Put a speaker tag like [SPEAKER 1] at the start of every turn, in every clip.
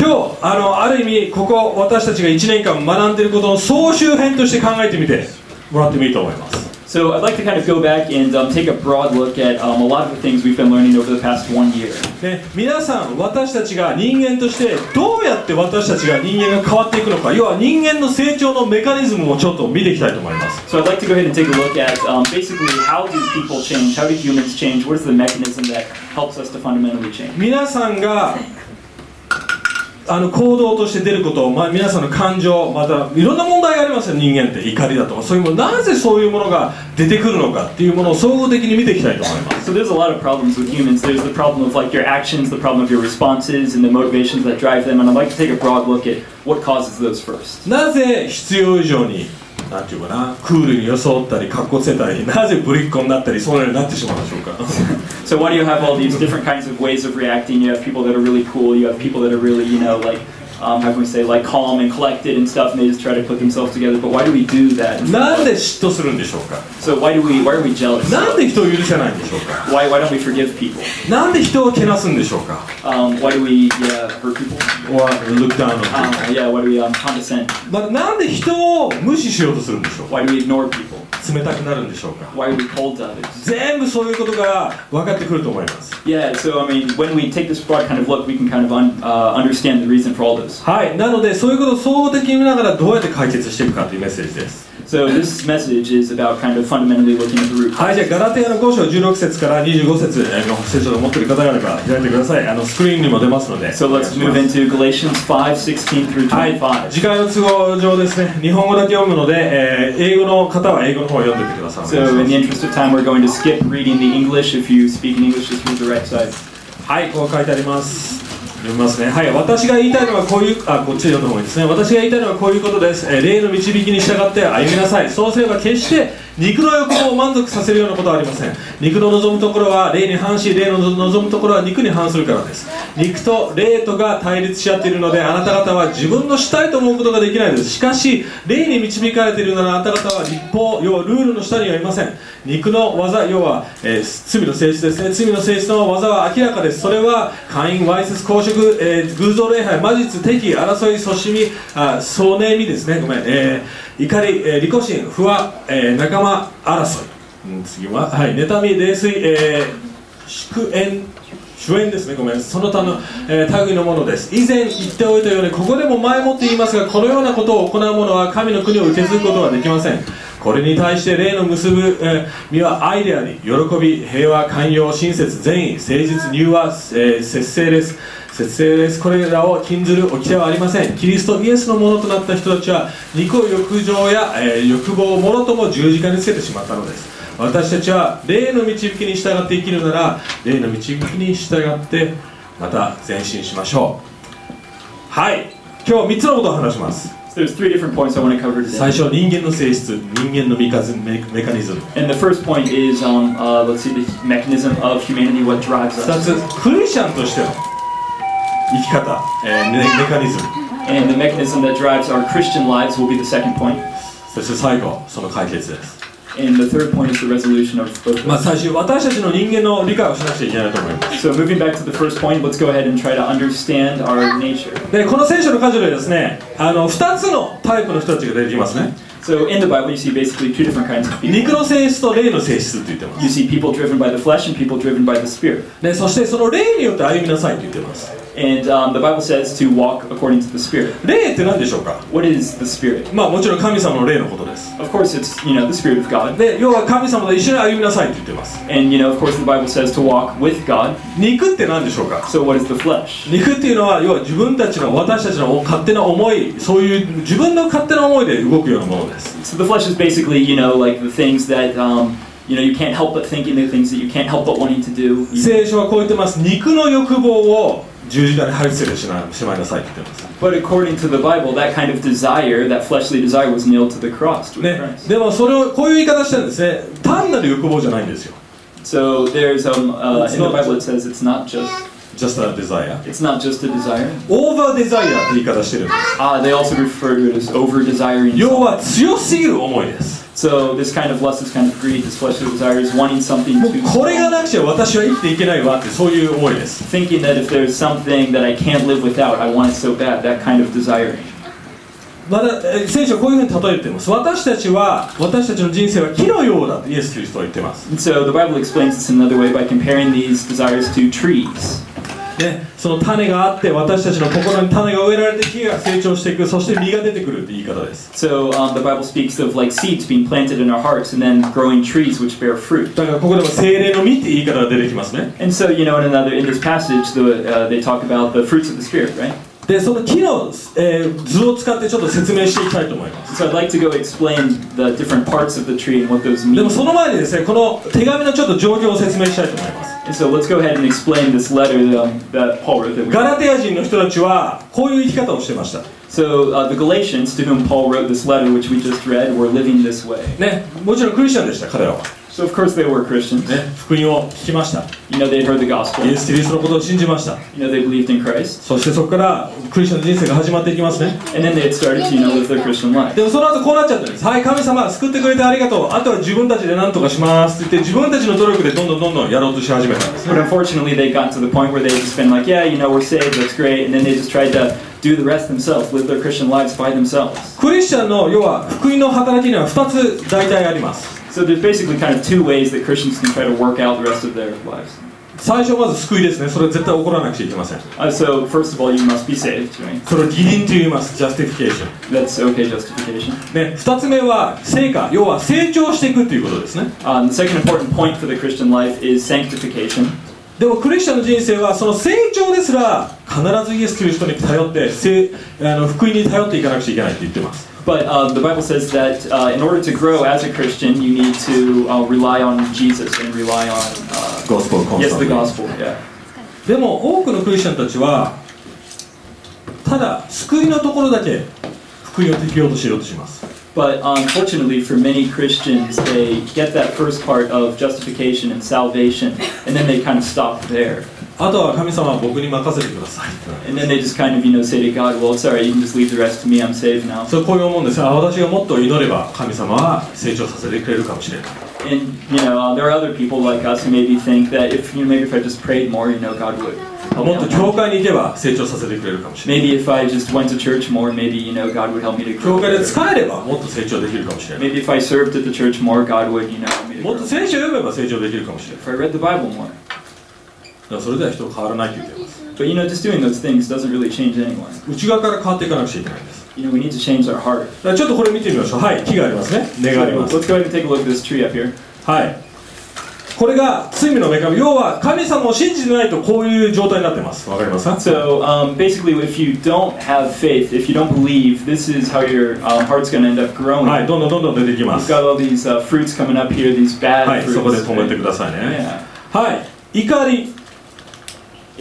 [SPEAKER 1] 今日あのある意味ここ私たちが1年間学んでいることの総集編として考えてみてもらってもいいと思います
[SPEAKER 2] So I'd like to kind of go back and um, take a broad look at um, a lot of the things we've been learning over the past one year.
[SPEAKER 1] で皆さん私たちが人間としてどうやって私たちが人間が変わっていくのか要は人間の成長のメカニズムをちょっと見ていきたいと思います
[SPEAKER 2] So I'd like to go ahead and take a look at um, basically how do people change, how do humans change, what is the mechanism that helps us to fundamentally change.
[SPEAKER 1] 皆さんがあの行動として出ること、まあ、皆さんの感情またいろんな問題がありますよ人間って怒りだとかそういうものなぜそういうものが出てくるのかっていうものを総合的に見ていきたいと思います
[SPEAKER 2] So there's a lot of problems with humans. There's the problem of like your actions, the problem of your responses, and the motivations that drive them. And I'd like to take a broad look at what causes those first.
[SPEAKER 1] なぜ必要以上になんていうかなクールに装ったりかっこつけたりなぜぶりっ子になったりそういうようになってしまうんでしょうか
[SPEAKER 2] So why do you have all these different kinds of ways of reacting? You have people that are really cool. You have people that are really, you know, like um, how can we say, like calm and collected and stuff, and they just try to put themselves together. But why do we do that?
[SPEAKER 1] なんで嫉妬するんでしょうか
[SPEAKER 2] So why do we? Why are we jealous?
[SPEAKER 1] なんで人を許せないんでしょうか
[SPEAKER 2] Why why don't we forgive people?
[SPEAKER 1] なんで人をけなすんでしょうか
[SPEAKER 2] Um, why do we yeah, hurt people?
[SPEAKER 1] or look down on
[SPEAKER 2] Um,
[SPEAKER 1] people
[SPEAKER 2] yeah, why do we um, condescend?
[SPEAKER 1] まあなんで人を無視しようとするんでしょうか
[SPEAKER 2] Why do we ignore people?
[SPEAKER 1] 冷たくなるんでしょうか
[SPEAKER 2] Why are we cold to others?
[SPEAKER 1] 全部そういうことが分かってくると思います
[SPEAKER 2] Yeah, so I mean, when we take this broad kind of look, we can kind of un, uh, understand the reason for all this.
[SPEAKER 1] はいなのでそういうことを総合的に見ながらどうやって解決していくかというメッセージです
[SPEAKER 2] So this message is about kind of fundamentally looking at the root
[SPEAKER 1] はいじゃあ.ガラテヤの5章16節から25節の聖書を持っている方があれば開いてくださいあのスクリーンにも出ますので
[SPEAKER 2] So let's move
[SPEAKER 1] す
[SPEAKER 2] into Galatians 5, 16 through
[SPEAKER 1] はい、
[SPEAKER 2] 25.
[SPEAKER 1] 時間の都合上ですね日本語だけ読むので、えー英語の方は英語の方を読んでってください
[SPEAKER 2] So in the interest of time, we're going to skip reading the English. If you speak in English, just read the right side.
[SPEAKER 1] はい、こう書いてあります。読みますね。はい、私が言いたいのはこういう、あ、こっちで読んだ方がいいですね。私が言いたいのはこういうことです。えー霊の導きに従って歩みなさい。そうすれば決して肉の欲望を満足させるようなことはありません。肉の望むところは霊に反し、霊の望むところは肉に反するからです。肉と霊とが対立し合っているので、あなた方は自分のしたいと思うことができないです。しかし、霊に導かれているならあなた方は立法、要はルールの下にはいません。肉の技、要は、えー罪の性質ですね。罪の性質の技は明らかです。それは、会員、わいせつ、公職、えー偶像礼拝、魔術、敵、争い、そしみ、あ、そねみですね。ごめん。えー怒り、えー利己心、不和、えー仲間争い。次は、はい、妬み、泥酔、えー祝宴、主演ですね、ごめん、その他の、えー類のものです。以前言っておいたように、ここでも前もって言いますが、このようなことを行う者は神の国を受け継ぐことはできません。これに対して霊の結ぶ、えー身は愛であり、喜び、平和、寛容、親切、善意、誠実、柔和、え節制です。節制です。これらを禁ずる掟はありません。キリストイエスのものとなった人たちは、肉欲情や、えー欲望をもろとも十字架につけてしまったのです。私たちは霊の導きに従って生きるなら霊の導きに従ってまた前進しましょうはい今日3つのことを話します
[SPEAKER 2] So there's three different points I want to cover
[SPEAKER 1] 最.初人間の性質人間のメカズメメカニズム
[SPEAKER 2] And the first point is, um, uh, let's see, the mechanism of humanity, what drives
[SPEAKER 1] 2
[SPEAKER 2] us.
[SPEAKER 1] つクリスチャンとしての生き方、えーメメカニズム
[SPEAKER 2] And the mechanism that drives our Christian lives will be the second point.
[SPEAKER 1] そして最後その解決です
[SPEAKER 2] And the third point is the resolution of both.
[SPEAKER 1] まあ最終私たちの人間の理解をしなくちゃいけないと思います
[SPEAKER 2] So moving back to the first point, let's go ahead and try to understand our nature.
[SPEAKER 1] でこの聖書の箇所でですねあの2つのタイプの人たちが出てきますね
[SPEAKER 2] So in the Bible, you see basically two different kinds of people.
[SPEAKER 1] 肉の性質と霊の性質って言ってます
[SPEAKER 2] You see people driven by the flesh and people driven by the spirit.
[SPEAKER 1] でそしてその霊によって歩みなさいと言ってます
[SPEAKER 2] And um, the Bible says to walk according to the spirit.
[SPEAKER 1] 霊って何でしょうか
[SPEAKER 2] What is the spirit?
[SPEAKER 1] まあもちろん神様の霊のことです
[SPEAKER 2] Of course, it's you know the spirit of God.
[SPEAKER 1] で要は神様と一緒に歩みなさいと言ってます
[SPEAKER 2] And you know, of course, the Bible says to walk with God.
[SPEAKER 1] 肉って何でしょうか
[SPEAKER 2] So what is the flesh?
[SPEAKER 1] 肉っていうのは要は自分たちの私たちの勝手な思いそういう自分の勝手な思いで動くようなものです
[SPEAKER 2] So the flesh is basically you know like the things that um, you know you can't help but thinking, the things that you can't help but wanting to do. You-
[SPEAKER 1] 聖書はこう言ってます肉の欲望を十字架に貼り付けてしましまいなさいって言ってます
[SPEAKER 2] But according to the Bible, that kind of desire, that fleshly desire, was nailed to the cross. To
[SPEAKER 1] ね
[SPEAKER 2] Christ.
[SPEAKER 1] でもそれをこういう言い方してるんですね単なる欲望じゃないんですよ
[SPEAKER 2] So there's um uh,
[SPEAKER 1] It's
[SPEAKER 2] in the
[SPEAKER 1] not
[SPEAKER 2] Bible it says it's not just
[SPEAKER 1] just a desire
[SPEAKER 2] it's not just a desire.
[SPEAKER 1] オーバーデザイアって言い方してるんです
[SPEAKER 2] Ah, they also refer to it as over desiring.
[SPEAKER 1] 要は強すぎる思いです
[SPEAKER 2] So this kind of lust, this kind of greed, this fleshly desire is wanting something
[SPEAKER 1] もう
[SPEAKER 2] too
[SPEAKER 1] これが
[SPEAKER 2] strong.
[SPEAKER 1] なくちゃ私は生きていけないわってそういう思いです
[SPEAKER 2] Thinking that if there's something that I can't live without, I want it so bad. That kind of desiring.
[SPEAKER 1] まだえ聖書はこういうふうに例えています私たちは私たちの人生は木のようだとイエス・キリストは言ってます
[SPEAKER 2] And so the Bible explains this in another way by comparing these desires to trees.
[SPEAKER 1] ね、その種があって私たちの心に種が植えられて木が成長していくそして実が出てくるって言い方です
[SPEAKER 2] So um, the Bible speaks of like seeds being planted in our hearts and then growing trees which bear fruit.
[SPEAKER 1] だからここでも精霊の実って言い方が出てきますね
[SPEAKER 2] And so you know in another in this passage the, uh, they talk about the fruits of the spirit, right?
[SPEAKER 1] でその木の、えー図を使ってちょっと説明していきたいと思います
[SPEAKER 2] So I'd like to go explain the different parts of the tree and what those
[SPEAKER 1] で
[SPEAKER 2] mean.
[SPEAKER 1] もその前にですねこの手紙のちょっと状況を説明したいと思います
[SPEAKER 2] And so let's go ahead and explain this letter um, that Paul wrote. That we
[SPEAKER 1] ガラテア人の人たちはこういう生き方をしてました
[SPEAKER 2] So uh, the Galatians, to whom Paul wrote this letter, which we just read, were living this way.
[SPEAKER 1] ねもちろんクリスチャンでした彼らは
[SPEAKER 2] So of course they were Christians.
[SPEAKER 1] ね福音を聞きました
[SPEAKER 2] You know they'd heard the gospel.
[SPEAKER 1] イエス・キリストのことを信じました
[SPEAKER 2] You know they believed in Christ,
[SPEAKER 1] そしてそこからクリスチャンの人生が始まっていきますね
[SPEAKER 2] and then they started to you know live their Christian life.
[SPEAKER 1] でもその後こうなっちゃったんですはい神様救ってくれてありがとうあとは自分たちで何とかしますって言って自分たちの努力でどんどんどんどんやろうとし始めたんです
[SPEAKER 2] But unfortunately, they got to the point where they just been like, yeah, you know, we're saved, that's great, and then they just tried to do the rest themselves, live their Christian lives by themselves.
[SPEAKER 1] クリスチャンの要は福音の働きには2つ大体あります
[SPEAKER 2] So there's basically kind of two ways that Christians can try to work out the rest of their lives.
[SPEAKER 1] 最初まず救いですねそれは絶対起こらなくちゃいけません
[SPEAKER 2] Uh, so first of all, you must be saved, right?
[SPEAKER 1] それを義人と言います justification
[SPEAKER 2] That's okay justification.
[SPEAKER 1] ね、2つ目は成果要は成長していくということですね
[SPEAKER 2] Um, the second important point for the Christian life is sanctification.
[SPEAKER 1] でもクリスチャンの人生はその成長ですら必ずイエス・キリストに頼ってせあの福音に頼っていかなくちゃいけないって言ってます
[SPEAKER 2] But uh, the Bible says that uh, in order to grow as a Christian, you need to uh, rely on Jesus and rely on uh,
[SPEAKER 1] Gospel
[SPEAKER 2] yes, the
[SPEAKER 1] constantly
[SPEAKER 2] gospel. Yeah.
[SPEAKER 1] でも多くのクリスチャンたちはただ救いのところだけ福音を適用としようとします
[SPEAKER 2] But unfortunately, for many Christians, they get that first part of justification and salvation, and then they kind of stop there.
[SPEAKER 1] あとは神様は僕に任せてください
[SPEAKER 2] And then they just kind of, you know, say to God, well, it's all right, you can just leave the rest to me, I'm saved now.
[SPEAKER 1] そうこういう思うんですあ私がもっと祈れば神様は成長させてくれるかもしれない
[SPEAKER 2] And, you know, uh, there are other people like us who maybe think that if, you know, maybe if I just prayed more, you know, God would
[SPEAKER 1] もっと.教会に行けば成長させてくれるかもしれない
[SPEAKER 2] Maybe if I just went to church more, maybe, you know, God would help me to
[SPEAKER 1] 教
[SPEAKER 2] grow.
[SPEAKER 1] 会で.使えればもっと成長できるかもしれない
[SPEAKER 2] Maybe if I served at the church more, God would, you know, help me to
[SPEAKER 1] もっ
[SPEAKER 2] grow.
[SPEAKER 1] と聖書を読めば成長できるかもしれない
[SPEAKER 2] If I read the Bible more.
[SPEAKER 1] らそれでは人は変わらないと言っています
[SPEAKER 2] But, you know, just doing those things doesn't really change anyone.
[SPEAKER 1] 内側から変わっていかなくちゃいけないんです
[SPEAKER 2] You know, we need to change our heart.
[SPEAKER 1] だからちょっとこれ見てみましょうはい木がありますね根があります
[SPEAKER 2] Let's go ahead and take a look at this tree up here.
[SPEAKER 1] はいこれが罪の女神要は神様を信じてないとこういう状態になってますわかりますか
[SPEAKER 2] So um, basically, if you don't have faith, if you don't believe, this is how your um, heart's going to end up growing.
[SPEAKER 1] はいどんどんどんどん出てきま
[SPEAKER 2] You've
[SPEAKER 1] す
[SPEAKER 2] got all these uh, fruits coming up here, these bad
[SPEAKER 1] はい
[SPEAKER 2] fruits.
[SPEAKER 1] そこで止めて?くださいね
[SPEAKER 2] Yeah.
[SPEAKER 1] はい怒り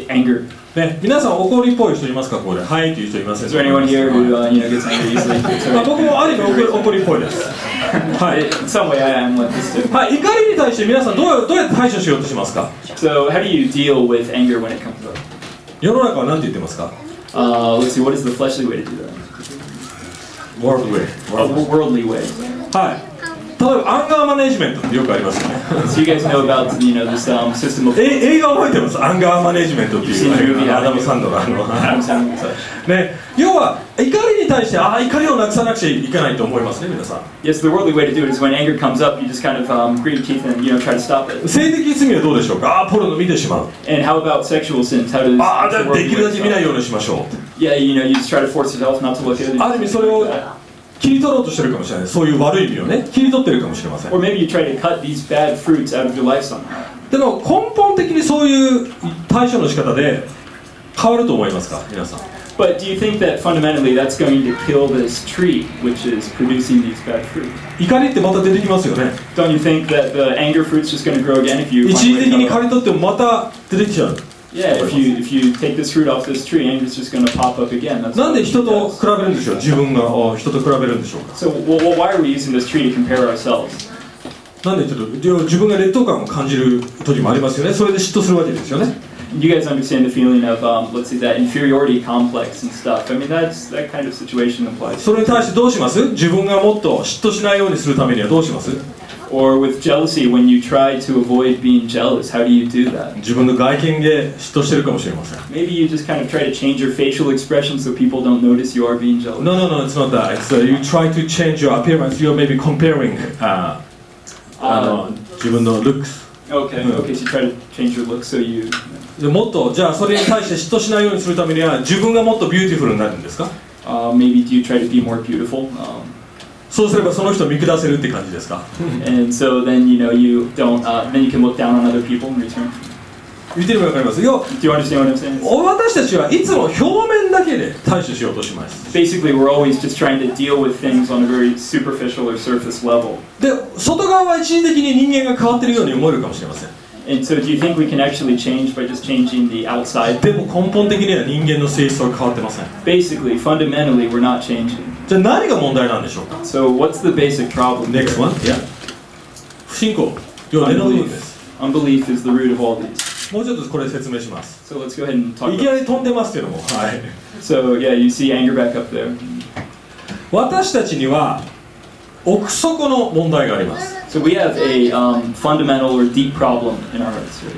[SPEAKER 2] anger.
[SPEAKER 1] 皆さん怒りっぽい人いますか？ここで。はいという人いま
[SPEAKER 2] すか、
[SPEAKER 1] ね、ある意怒りっぽいです。はい。怒りに対して皆さんどう,どうやって対処しようとしますか？世の中は何て言ってますか、はい。例えばアンガーマネジメントってよくありますよね
[SPEAKER 2] So you guys know about you know this um, system of
[SPEAKER 1] え映画覚えてますアンガーマネジメントっていうアダム・サンドのあの.ね要は怒りに対してああ怒りをなくさなくちゃいけないと思いますね皆さん
[SPEAKER 2] Yes, the worldly way to do it is when anger comes up, you just kind of um, grit your teeth and you know try to stop it.
[SPEAKER 1] 性的罪はどうでしょうかああポルノ見てしまう
[SPEAKER 2] And how about sexual sins? How does
[SPEAKER 1] ああ
[SPEAKER 2] what's
[SPEAKER 1] じゃ
[SPEAKER 2] the
[SPEAKER 1] あできるだけ見ないようにしましょう?
[SPEAKER 2] Yeah, you know, you just try to force yourself not to look at it.
[SPEAKER 1] ある意味それを切り取ろうとしてるかもしれないそういう悪い意味をね切り取ってるかもしれません
[SPEAKER 2] Or maybe you try to cut these bad fruits out of your life somehow.
[SPEAKER 1] でも根本的にそういう対処の仕方で変わると思いますか皆さん
[SPEAKER 2] But do you think that fundamentally that's going to kill this tree, which is producing these bad fruit?
[SPEAKER 1] 怒りってまた出てきますよね
[SPEAKER 2] Don't you think that the anger fruit's just going to grow again if you
[SPEAKER 1] 一時的に刈り取ってもまた出てきちゃう?
[SPEAKER 2] Yeah, if you if you take this fruit off this tree, anger's just going to pop up again. That's
[SPEAKER 1] なんで人と.比べるんでしょう自分があ人と比べるんでしょうか
[SPEAKER 2] So, well, why are we using this tree to compare ourselves?
[SPEAKER 1] なんでちょっと自分が劣等感を感じる時もありますよねそれで嫉妬するわけですよね
[SPEAKER 2] You guys understand the feeling of, um, let's see, that inferiority complex and stuff. I mean, that's that kind of situation applies.
[SPEAKER 1] それに対してどうします自分がもっと嫉妬しないようにするためにはどうします
[SPEAKER 2] Or with jealousy, when you try to avoid being jealous, how do you do that?
[SPEAKER 1] 自分の外見で嫉妬してるかもしれません
[SPEAKER 2] Maybe you just kind of try to change your facial expression so people don't notice you are being jealous.
[SPEAKER 1] No, no, no, it's not that. It's uh, you try to change your appearance. You're maybe comparing uh, あの自分の looks もっとじゃあそれに対して嫉妬しないようにするためには自分がもっと beautiful になるんですか、
[SPEAKER 2] beautiful Um,
[SPEAKER 1] そうすればその人見下せるって感じですか？見てれば分かりますよ
[SPEAKER 2] Do you understand what I'm saying?
[SPEAKER 1] 私たちはいつも表面だけで対処しようとします
[SPEAKER 2] Basically, we're always just trying to deal with things on a very superficial or surface level.
[SPEAKER 1] で外側は一時的に人間が変わってるように思えるかもしれません
[SPEAKER 2] And so, do you think we can actually change by just changing the outside?
[SPEAKER 1] でも根本的には人間の性質は変わってません
[SPEAKER 2] Basically, fundamentally, we're not changing.
[SPEAKER 1] じゃあ何が問題なんでしょうか
[SPEAKER 2] So, what's the basic problem?
[SPEAKER 1] Next one yeah 不信仰要根の部分です
[SPEAKER 2] Unbelief is the root of all these.
[SPEAKER 1] もうちょっとこれ説明します。いきなり飛んでますけども。私たちには奥測の問題があります。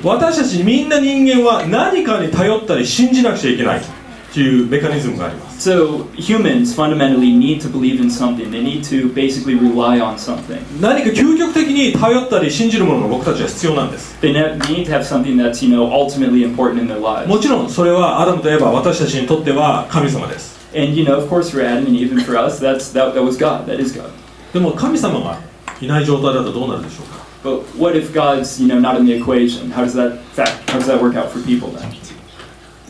[SPEAKER 1] 私たちみんな人間は何かに頼ったり信じなくちゃいけないというメカニズムがあります。
[SPEAKER 2] So humans fundamentally need to believe in something. They need to basically rely on something.
[SPEAKER 1] 何か究極的に頼ったり信じるものが僕たちは必要なんです
[SPEAKER 2] They, ne- they need to have something that's you know ultimately important in their lives.
[SPEAKER 1] もちろんそれはアダムとエバ私たちにとっては神様です
[SPEAKER 2] And you know, of course, for Adam and even for us, that's that, that was God. That is God.
[SPEAKER 1] でも神様がいない状態だとどうなるでしょうか
[SPEAKER 2] But what if God's you know not in the equation? How does that fact? How does that work out for people then?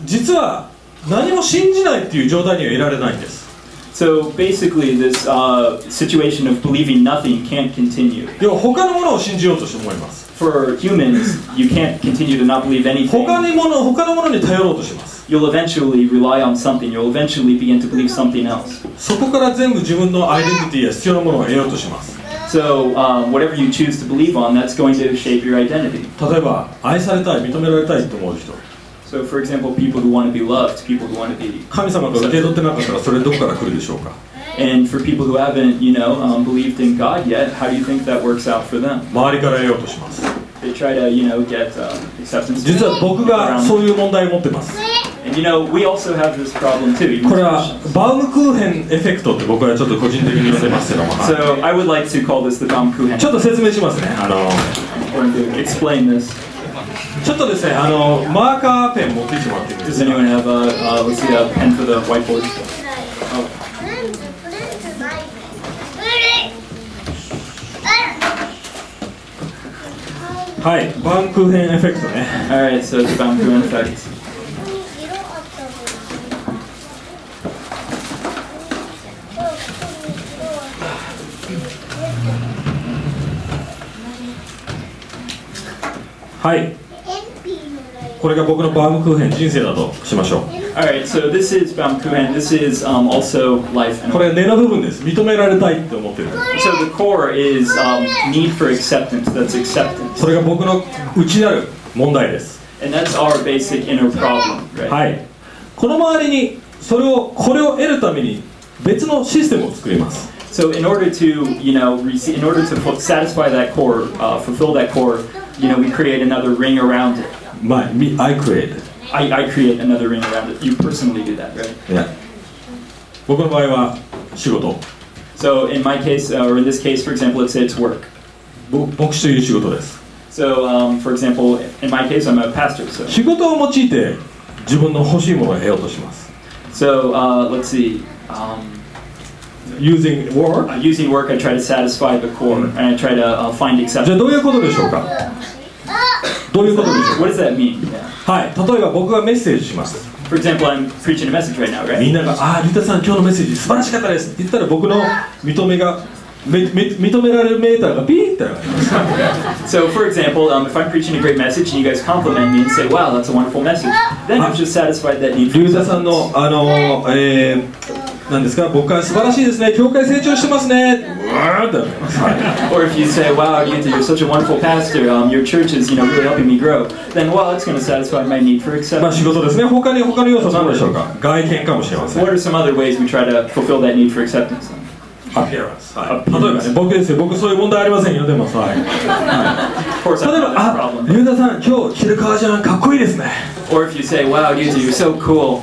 [SPEAKER 1] 実は 何も信じないっていう状態にはいられないんです
[SPEAKER 2] So basically, this uh, situation of believing nothing can't continue.
[SPEAKER 1] 要は他のものを信じようとして思います
[SPEAKER 2] For humans, you can't continue to not believe anything.
[SPEAKER 1] 他にもの他のものに頼ろうとします
[SPEAKER 2] You'll eventually rely on something. You'll eventually begin to believe something else.
[SPEAKER 1] そこから全部自分のアイデンティティや必要なものを得ようとします
[SPEAKER 2] So um, whatever you choose to believe on, that's going to shape your identity.
[SPEAKER 1] 例えば愛されたい認められたいと思う人
[SPEAKER 2] So for example, people who want to be loved, people who want to be,
[SPEAKER 1] 神様が受け取ってなかったらそれどこから来るでしょうか
[SPEAKER 2] and for people who haven't, you know, um, believed in God yet, how do you think that works out for them?
[SPEAKER 1] 周りから得ようとします
[SPEAKER 2] They try to, you know, get um, acceptance.
[SPEAKER 1] 実は僕が
[SPEAKER 2] around
[SPEAKER 1] そういう問題を持ってます
[SPEAKER 2] And you know, we also have this problem too. even
[SPEAKER 1] これは
[SPEAKER 2] Christians.
[SPEAKER 1] バウムクーヘンエフェクトって僕はちょっと個人的に呼んでますけども、はい
[SPEAKER 2] So I would like to call this the Baumkuchen.
[SPEAKER 1] ちょっと説明しますねあの
[SPEAKER 2] I'm going to explain this.
[SPEAKER 1] ちょっとですね、あのマーカーペン持ってきてもらってい。はい、バンクーエフェクトね。はい。これが僕のバウムクーヘン人生だとしましょう
[SPEAKER 2] Alright, so this is Baumkuchen. This is um, also life. And
[SPEAKER 1] これ根の部分です認められたいって思ってる
[SPEAKER 2] so the core is um, need for acceptance. That's acceptance.
[SPEAKER 1] それが僕の内なる問題です
[SPEAKER 2] And that's our basic inner problem, right?
[SPEAKER 1] はいこの周りにそれをこれを得るために別のシステムを作ります
[SPEAKER 2] So in order to, you know, in order to fu- satisfy that core, uh, fulfill that core, you know, we create another ring around it.
[SPEAKER 1] My, me, I created
[SPEAKER 2] I, I create another ring around it. You personally do that, right?
[SPEAKER 1] いや僕の場合は仕事
[SPEAKER 2] So in my case, uh, or in this case, for example, let's say it's work.
[SPEAKER 1] ぼ牧師という仕事です
[SPEAKER 2] So um, for example, in my case, I'm a pastor. So,
[SPEAKER 1] 仕事を用いて自分の欲しいものを得ようとします
[SPEAKER 2] so uh, let's see. Um,
[SPEAKER 1] using work
[SPEAKER 2] uh, using work, I try to satisfy the core, and I try to uh, find
[SPEAKER 1] じゃあ
[SPEAKER 2] acceptance.
[SPEAKER 1] どういうことでしょうか どういうことでしょう
[SPEAKER 2] What does that mean?
[SPEAKER 1] はい例えば僕がメッセージします
[SPEAKER 2] For example, I'm preaching a message right now,
[SPEAKER 1] み
[SPEAKER 2] right?
[SPEAKER 1] んなが「ああリタさん今日のメッセージ素晴らしかったです」って言ったら僕の認めがめめ認められるメーターがピーって上がります
[SPEAKER 2] So, for example, um, if I'm preaching a great message and you guys compliment me and say, "Wow, that's a wonderful message," then I've just sasatisfied that need for
[SPEAKER 1] リュウタさん.のあの、えーなんですか僕は素晴らしいですね教会成長してますねうわーってなります、はい
[SPEAKER 2] Or if you say, wow, Yuta, you're such a wonderful pastor, um, your church is, you know, really helping me grow, then, well, it's going to satisfy my need for
[SPEAKER 1] まあ
[SPEAKER 2] acceptance.
[SPEAKER 1] 仕事ですね他に他の要素は何でしょうか外見かもしれません
[SPEAKER 2] What are some other ways we try to fulfill that need for acceptance?
[SPEAKER 1] アピアランス、はい、例えばね僕ですよ僕そういう問題ありませんよでもはい
[SPEAKER 2] course, I
[SPEAKER 1] 例えばあ
[SPEAKER 2] problem.
[SPEAKER 1] 龍田さん今日着る革ジャンかっこいいですね
[SPEAKER 2] Or if you say, wow, Yuta, you're so cool.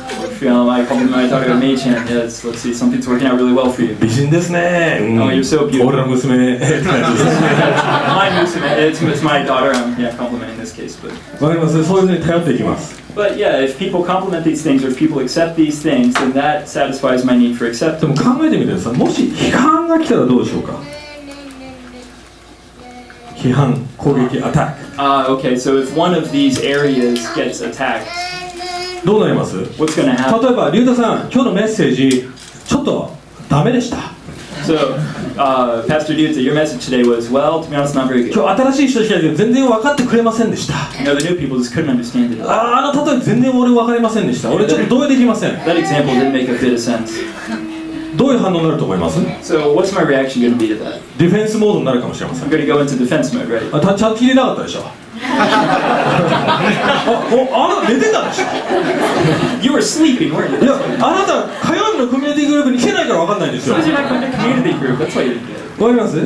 [SPEAKER 2] If um, I compliment my daughter Mei-chan, yes, let's see, something's working out really well for you.
[SPEAKER 1] 美人ですね、うん
[SPEAKER 2] Oh, you're so beautiful.
[SPEAKER 1] 俺の娘ってやつですね
[SPEAKER 2] my musume, it's, it's my daughter, I'm yeah, complimenting this case, but
[SPEAKER 1] わかりますそういうふうに頼っていきます
[SPEAKER 2] but yeah, if people compliment these things or if people accept these things, then that satisfies my need for
[SPEAKER 1] でも
[SPEAKER 2] acceptance.
[SPEAKER 1] 考えてみてくださいもし批判が来たらどうでしょうか批判攻撃アタッ
[SPEAKER 2] Ah, okay, so if one of these areas gets attacked,
[SPEAKER 1] ク どうなります?例えば龍太さん今日のメッセージちょっとダメでした
[SPEAKER 2] So, uh, Pastor Duta, your message today was, well, to be honest, not very good.
[SPEAKER 1] 今日新しい人たちがいて全然分かってくれませんでした
[SPEAKER 2] You know, the new people just couldn't understand it.
[SPEAKER 1] あーあの例え全然俺分かりませんでした俺ちょっと同意できません
[SPEAKER 2] That example didn't make a bit of sense.
[SPEAKER 1] どういう反応になると思います
[SPEAKER 2] So, what's my reaction going to be to that?
[SPEAKER 1] ディフェンスモードになるかもしれませ
[SPEAKER 2] I'm
[SPEAKER 1] ん
[SPEAKER 2] going to go into defense mode, right?
[SPEAKER 1] あたちゃんと聞いてなかったでしょお、あなた寝てたんでしょ？いや、あなた火曜日のコミュニティグループに来てないからわかんないですよ。わかります？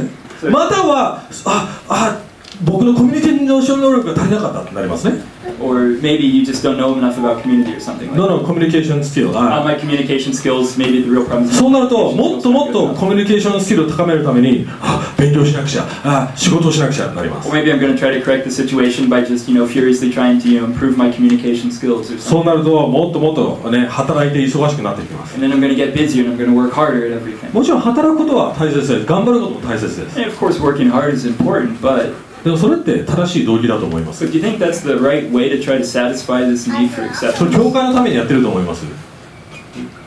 [SPEAKER 1] または、あ、あ、僕のコミュニケーション能力が足りなかったってなりますね
[SPEAKER 2] Or maybe you just don't know enough about community or something like
[SPEAKER 1] ど
[SPEAKER 2] that.
[SPEAKER 1] のコミュニケーションスキル
[SPEAKER 2] Uh,
[SPEAKER 1] あ
[SPEAKER 2] my communication skills, maybe the real problem is
[SPEAKER 1] そうなるともっともっとコミュニケーションスキルを高めるためにあ勉強しなくちゃあ仕事をしなくちゃになりま
[SPEAKER 2] Or
[SPEAKER 1] す
[SPEAKER 2] maybe I'm going to try to correct the situation by just, you know, furiously trying to, you know, improve my communication skills or
[SPEAKER 1] そ
[SPEAKER 2] something.
[SPEAKER 1] うなるともっともっとね働いて忙しくなっていきます
[SPEAKER 2] And then I'm going to get busier and I'm going to work harder at everything.
[SPEAKER 1] もちろん働くことは大切です頑張ることも大切です
[SPEAKER 2] And of course, working hard is important, but
[SPEAKER 1] でもそれって正しい動機だと思います
[SPEAKER 2] but do you think that's the right way to try to satisfy this need for acceptance?
[SPEAKER 1] 教会のためにやってると思います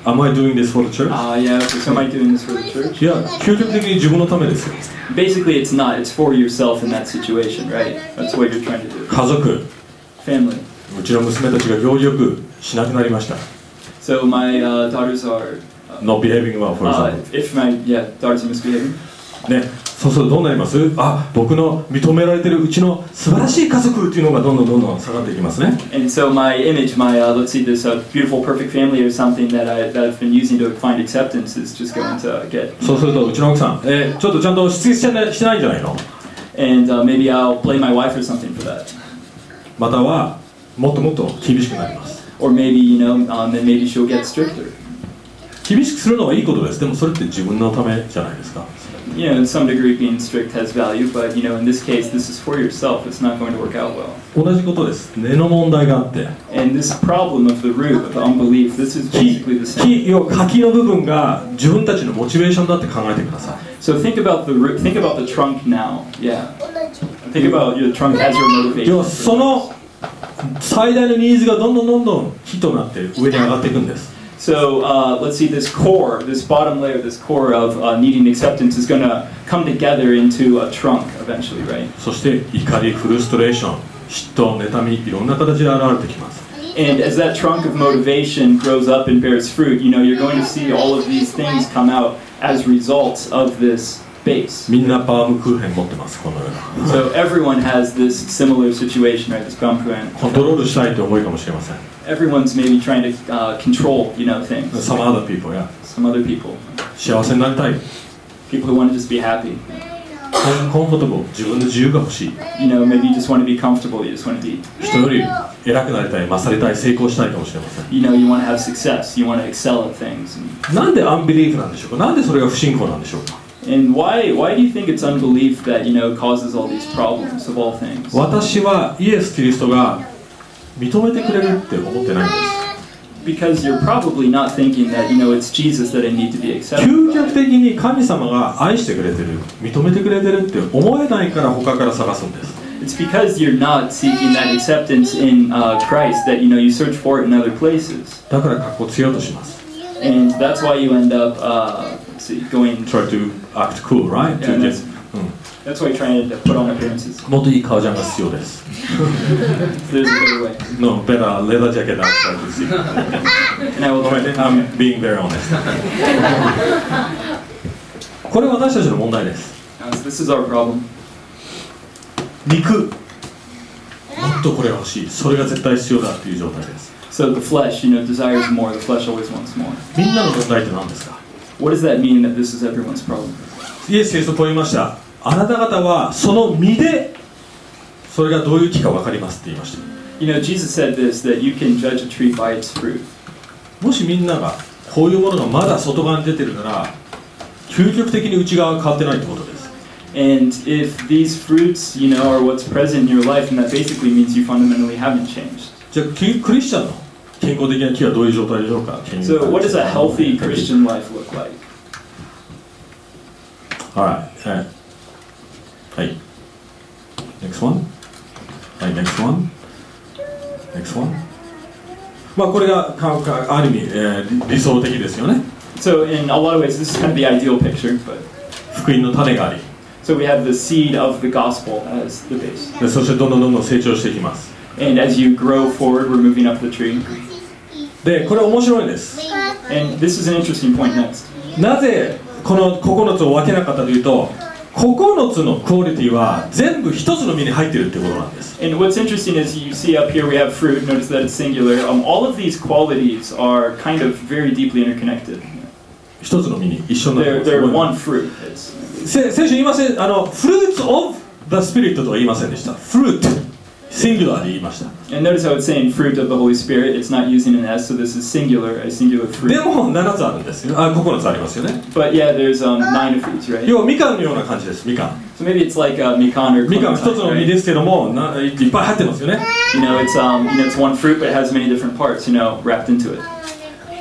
[SPEAKER 1] Am I doing this for the church?
[SPEAKER 2] Uh, yeah, so am I doing this for the church?
[SPEAKER 1] いや究極的に自分のためですよ
[SPEAKER 2] Basically, it's not. It's for yourself in that situation, right? That's what you're trying to do.
[SPEAKER 1] 家族
[SPEAKER 2] Family.
[SPEAKER 1] うちの娘たちが行儀よくしなくなりました
[SPEAKER 2] So my uh, daughters are. Uh,
[SPEAKER 1] Not behaving well, for
[SPEAKER 2] uh,
[SPEAKER 1] example
[SPEAKER 2] if my yeah daughters are misbehaving,
[SPEAKER 1] ね、そうするとどうなりますあ僕の認められてるうちの素晴らしい家族っていうのがどんどんどんどん下がっていきますね
[SPEAKER 2] and so my image, my uh, let's see, this uh, beautiful, perfect family or something that I that I've been using to find acceptance is just going to get.
[SPEAKER 1] そうするとうちの奥さん、えーちょっとちゃんとしつけしてないしてないんじゃないの
[SPEAKER 2] And uh, maybe I'll blame my wife or something for that.
[SPEAKER 1] またはもっともっと厳しくなります
[SPEAKER 2] Or maybe you know, um, then maybe she'll get stricter.
[SPEAKER 1] 厳しくするのはいいことですでもそれって自分のためじゃないですか
[SPEAKER 2] You know, in some degree, being strict has value, but you know, in this case, this is for yourself. It's not going to work out well.
[SPEAKER 1] 同じことです根の問題があって
[SPEAKER 2] And this problem of the root of unbelief, this is
[SPEAKER 1] 木
[SPEAKER 2] basically the same.
[SPEAKER 1] 木要は茎の部分が自分たちのモチベーションだって考えてください
[SPEAKER 2] So think about the root. Think about the trunk now. Yeah. Think about your trunk as your motivation.
[SPEAKER 1] 要はその最大のニーズがどんどんどんどん木となって上に上がっていくんです
[SPEAKER 2] So uh, let's see, this core, this bottom layer, this core of uh, needing acceptance is going to come together into a trunk eventually, right?
[SPEAKER 1] そして怒りフルストレーション嫉妬妬みいろんな形で現れてきます
[SPEAKER 2] And as that trunk of motivation grows up and bears fruit, you know, you're going to see all of these things come out as results of this base.
[SPEAKER 1] みんなパームクーヘン持ってますこのような
[SPEAKER 2] So everyone has this similar situation, right? This Baumkuhan.
[SPEAKER 1] コントロールしたいという思いかもしれません
[SPEAKER 2] Everyone's maybe trying to uh, control, you know, things.
[SPEAKER 1] Some other people や
[SPEAKER 2] Some other people,
[SPEAKER 1] 幸せになりたい
[SPEAKER 2] people who want to just be happy.
[SPEAKER 1] コンフォータブル自分の自由が欲しい
[SPEAKER 2] You know, maybe you just want to be comfortable. You just want to be,
[SPEAKER 1] 人より偉くなりたい勝りたい成功したいかもしれません
[SPEAKER 2] you know, you want to have success. You want to excel at things. And,
[SPEAKER 1] なんでアンビリーフなんでしょうかなんでそれが不信仰なんでしょうか
[SPEAKER 2] and why, why do you think it's unbelief that you know causes all these problems of all things?
[SPEAKER 1] 私はイエス・キリストが認めてくれるって思ってないんです
[SPEAKER 2] because you're probably not thinking that, you know, it's Jesus that I need to be accepted.
[SPEAKER 1] 究
[SPEAKER 2] by.
[SPEAKER 1] 極的に神様が愛してくれてる認めてくれてるって思えないから他から探すんです
[SPEAKER 2] It's because you're not seeking that acceptance in uh, Christ that, you know, you search for it in other places.
[SPEAKER 1] だから格好つけようとします
[SPEAKER 2] And that's why you end up, uh, let's see, going,
[SPEAKER 1] try to act cool right
[SPEAKER 2] Yeah,
[SPEAKER 1] to
[SPEAKER 2] that's-
[SPEAKER 1] get うん
[SPEAKER 2] that's why you're trying to put on appearances.
[SPEAKER 1] もっといい革ジャンが必要です
[SPEAKER 2] There's a better way.
[SPEAKER 1] No better leather jacket outside to see
[SPEAKER 2] And I will try to
[SPEAKER 1] I'm being very honest これは私たちの問題です
[SPEAKER 2] Uh, this is our problem.
[SPEAKER 1] 肉もっとこれが欲しいそれが絶対必要だっていう状態です
[SPEAKER 2] So the flesh, you know, desires more. The flesh always wants more.
[SPEAKER 1] みんなの問題って何ですか
[SPEAKER 2] What does that mean that this is everyone's problem?
[SPEAKER 1] イエス・キリストこう言いましたあなた方はその実でそれがどういう木か分かりますって言いました
[SPEAKER 2] You know, Jesus said this that you can judge a tree by its fruit.
[SPEAKER 1] もしみんながこういうものがまだ外側に出てるなら究極的に内側が変わってないってことです
[SPEAKER 2] And if these fruits, you know, are what's present in your life, then that basically means you fundamentally haven't changed.
[SPEAKER 1] じゃあキクリスチャンの健康的な木はどういう状態でしょうか Can you-
[SPEAKER 2] So, what does a healthy Christian life look like?
[SPEAKER 1] Alright はいはい Next one はい Next one Next one まあこれがかかある意味、えー理理想的ですよね
[SPEAKER 2] So, in a lot of ways, this is kind of the ideal picture, but
[SPEAKER 1] 福音の種があり
[SPEAKER 2] so we have the seed of the gospel as the base.
[SPEAKER 1] でそしてどんどんどんどん成長していきます
[SPEAKER 2] And as you grow forward, we're moving up the tree.
[SPEAKER 1] で、これ面白いです。
[SPEAKER 2] And this is an
[SPEAKER 1] なぜこの9つを分けなかったというと、9つのクオリティは全部1つの実に入っているということなんです。1つの実に一緒になって
[SPEAKER 2] い
[SPEAKER 1] ます。いませんあの、フルーツ・オブ・ザ・スピリットとは言いませんでした。フルーツ。ルートシンギュラーで言いました
[SPEAKER 2] and notice how it's saying fruit of the Holy Spirit. It's not using an S, so this is singular, a singular
[SPEAKER 1] で
[SPEAKER 2] fruit.
[SPEAKER 1] も7つあるんですよあ9つありますよね
[SPEAKER 2] But yeah, there's um, nine of these, right?
[SPEAKER 1] 要はみかんのような感じですみかん
[SPEAKER 2] So maybe it's like uh, mikan or
[SPEAKER 1] みかん一つ
[SPEAKER 2] clementine,
[SPEAKER 1] の実
[SPEAKER 2] right?
[SPEAKER 1] ですけどもないいっぱい入ってますよね
[SPEAKER 2] You know, it's um, you know, it's one fruit, but it has many different parts, you know, wrapped into it.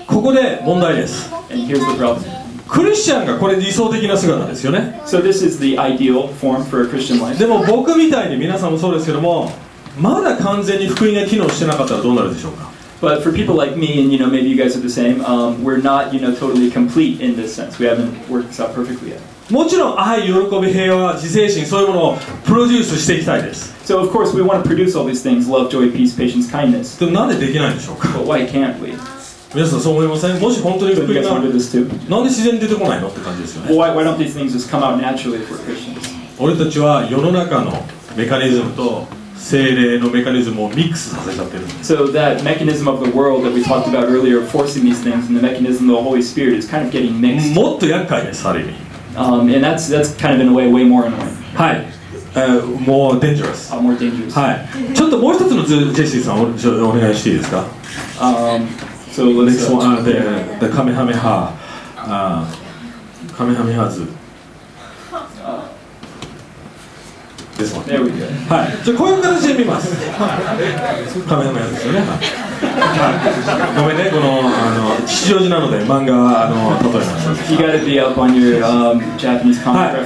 [SPEAKER 1] ここで問題です
[SPEAKER 2] And here's the problem.
[SPEAKER 1] クリスチャンがこれ理想的な姿ですよね
[SPEAKER 2] So this is the ideal form for a Christian life.
[SPEAKER 1] でも僕みたいに皆さんもそうですけども まだ完全に福音が機能してなかったらどうなるでしょうか
[SPEAKER 2] But for people like me, and you know, maybe you guys are the same, um, we're not, you know, totally complete in this sense. We haven't worked this out perfectly yet.
[SPEAKER 1] もちろん愛喜び平和自制心そういうものをプロデュースしていきたいです
[SPEAKER 2] So of course we want to produce all these things: love, joy, peace, patience, kindness.
[SPEAKER 1] でもなんでできないんでしょうか
[SPEAKER 2] But why can't we?
[SPEAKER 1] 皆さんそう思いませんもし本当に福音が.なんで自然に出てこないのって感じですよ
[SPEAKER 2] Well,
[SPEAKER 1] ね
[SPEAKER 2] why, why don't these things just come out naturally for Christians?
[SPEAKER 1] 俺たちは世の中のメカニズムと精霊のメカニズムをミックスさせちゃってる
[SPEAKER 2] So that mechanism of the world that we talked about earlier, forcing these things, and the mechanism of the Holy Spirit is kind of getting mixed.
[SPEAKER 1] もっと厄介ですある意味
[SPEAKER 2] Um, and that's that's kind of in a way way more annoying,
[SPEAKER 1] はい、えーもうデンジャラス
[SPEAKER 2] uh, more dangerous.
[SPEAKER 1] はいちょっともう一つの図ジェシーさんおちょお願いしていいですか
[SPEAKER 2] Um, so let's.
[SPEAKER 1] Next
[SPEAKER 2] Uh,
[SPEAKER 1] one, uh, the, the Kamehameha, uh, Kamehameha 図です
[SPEAKER 2] もんね。
[SPEAKER 1] はい。じゃこういう形で見ます。カメラマですよね。ごめんねこのあの吉祥寺なので漫画はあの例えま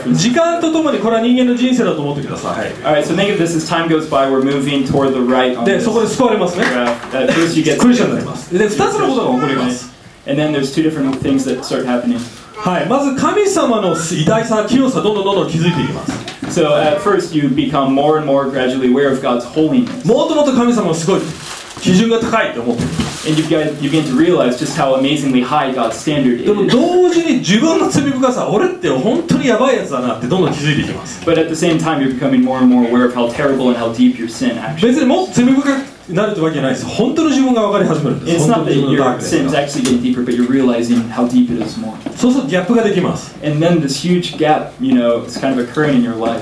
[SPEAKER 1] んです。時間とともにこれは人間の人生だと思ってください。
[SPEAKER 2] はい。
[SPEAKER 1] でそこで救われますね。クリスなります。で二つのことが起こります。まず神様の偉大さ、強さどんどんどんどん気づいていきます。
[SPEAKER 2] So at first you become more and more gradually aware of God's holiness.
[SPEAKER 1] もっともっと神様はすごい、基準が高いって思ってる。
[SPEAKER 2] And you begin, you begin to realize just how amazingly high God's standard
[SPEAKER 1] でも
[SPEAKER 2] is.
[SPEAKER 1] 同時に自分の罪深さ、俺って本当にやばいやつだなってどんどん気づいていきます。
[SPEAKER 2] But at the same time, you're becoming more and more aware of how terrible and how deep your sin actually
[SPEAKER 1] 別にもっと罪深く なるっわけじゃないです。本当の自分が分かり始めるんです。本当自分のダーク
[SPEAKER 2] で。
[SPEAKER 1] そうするとギャップができます。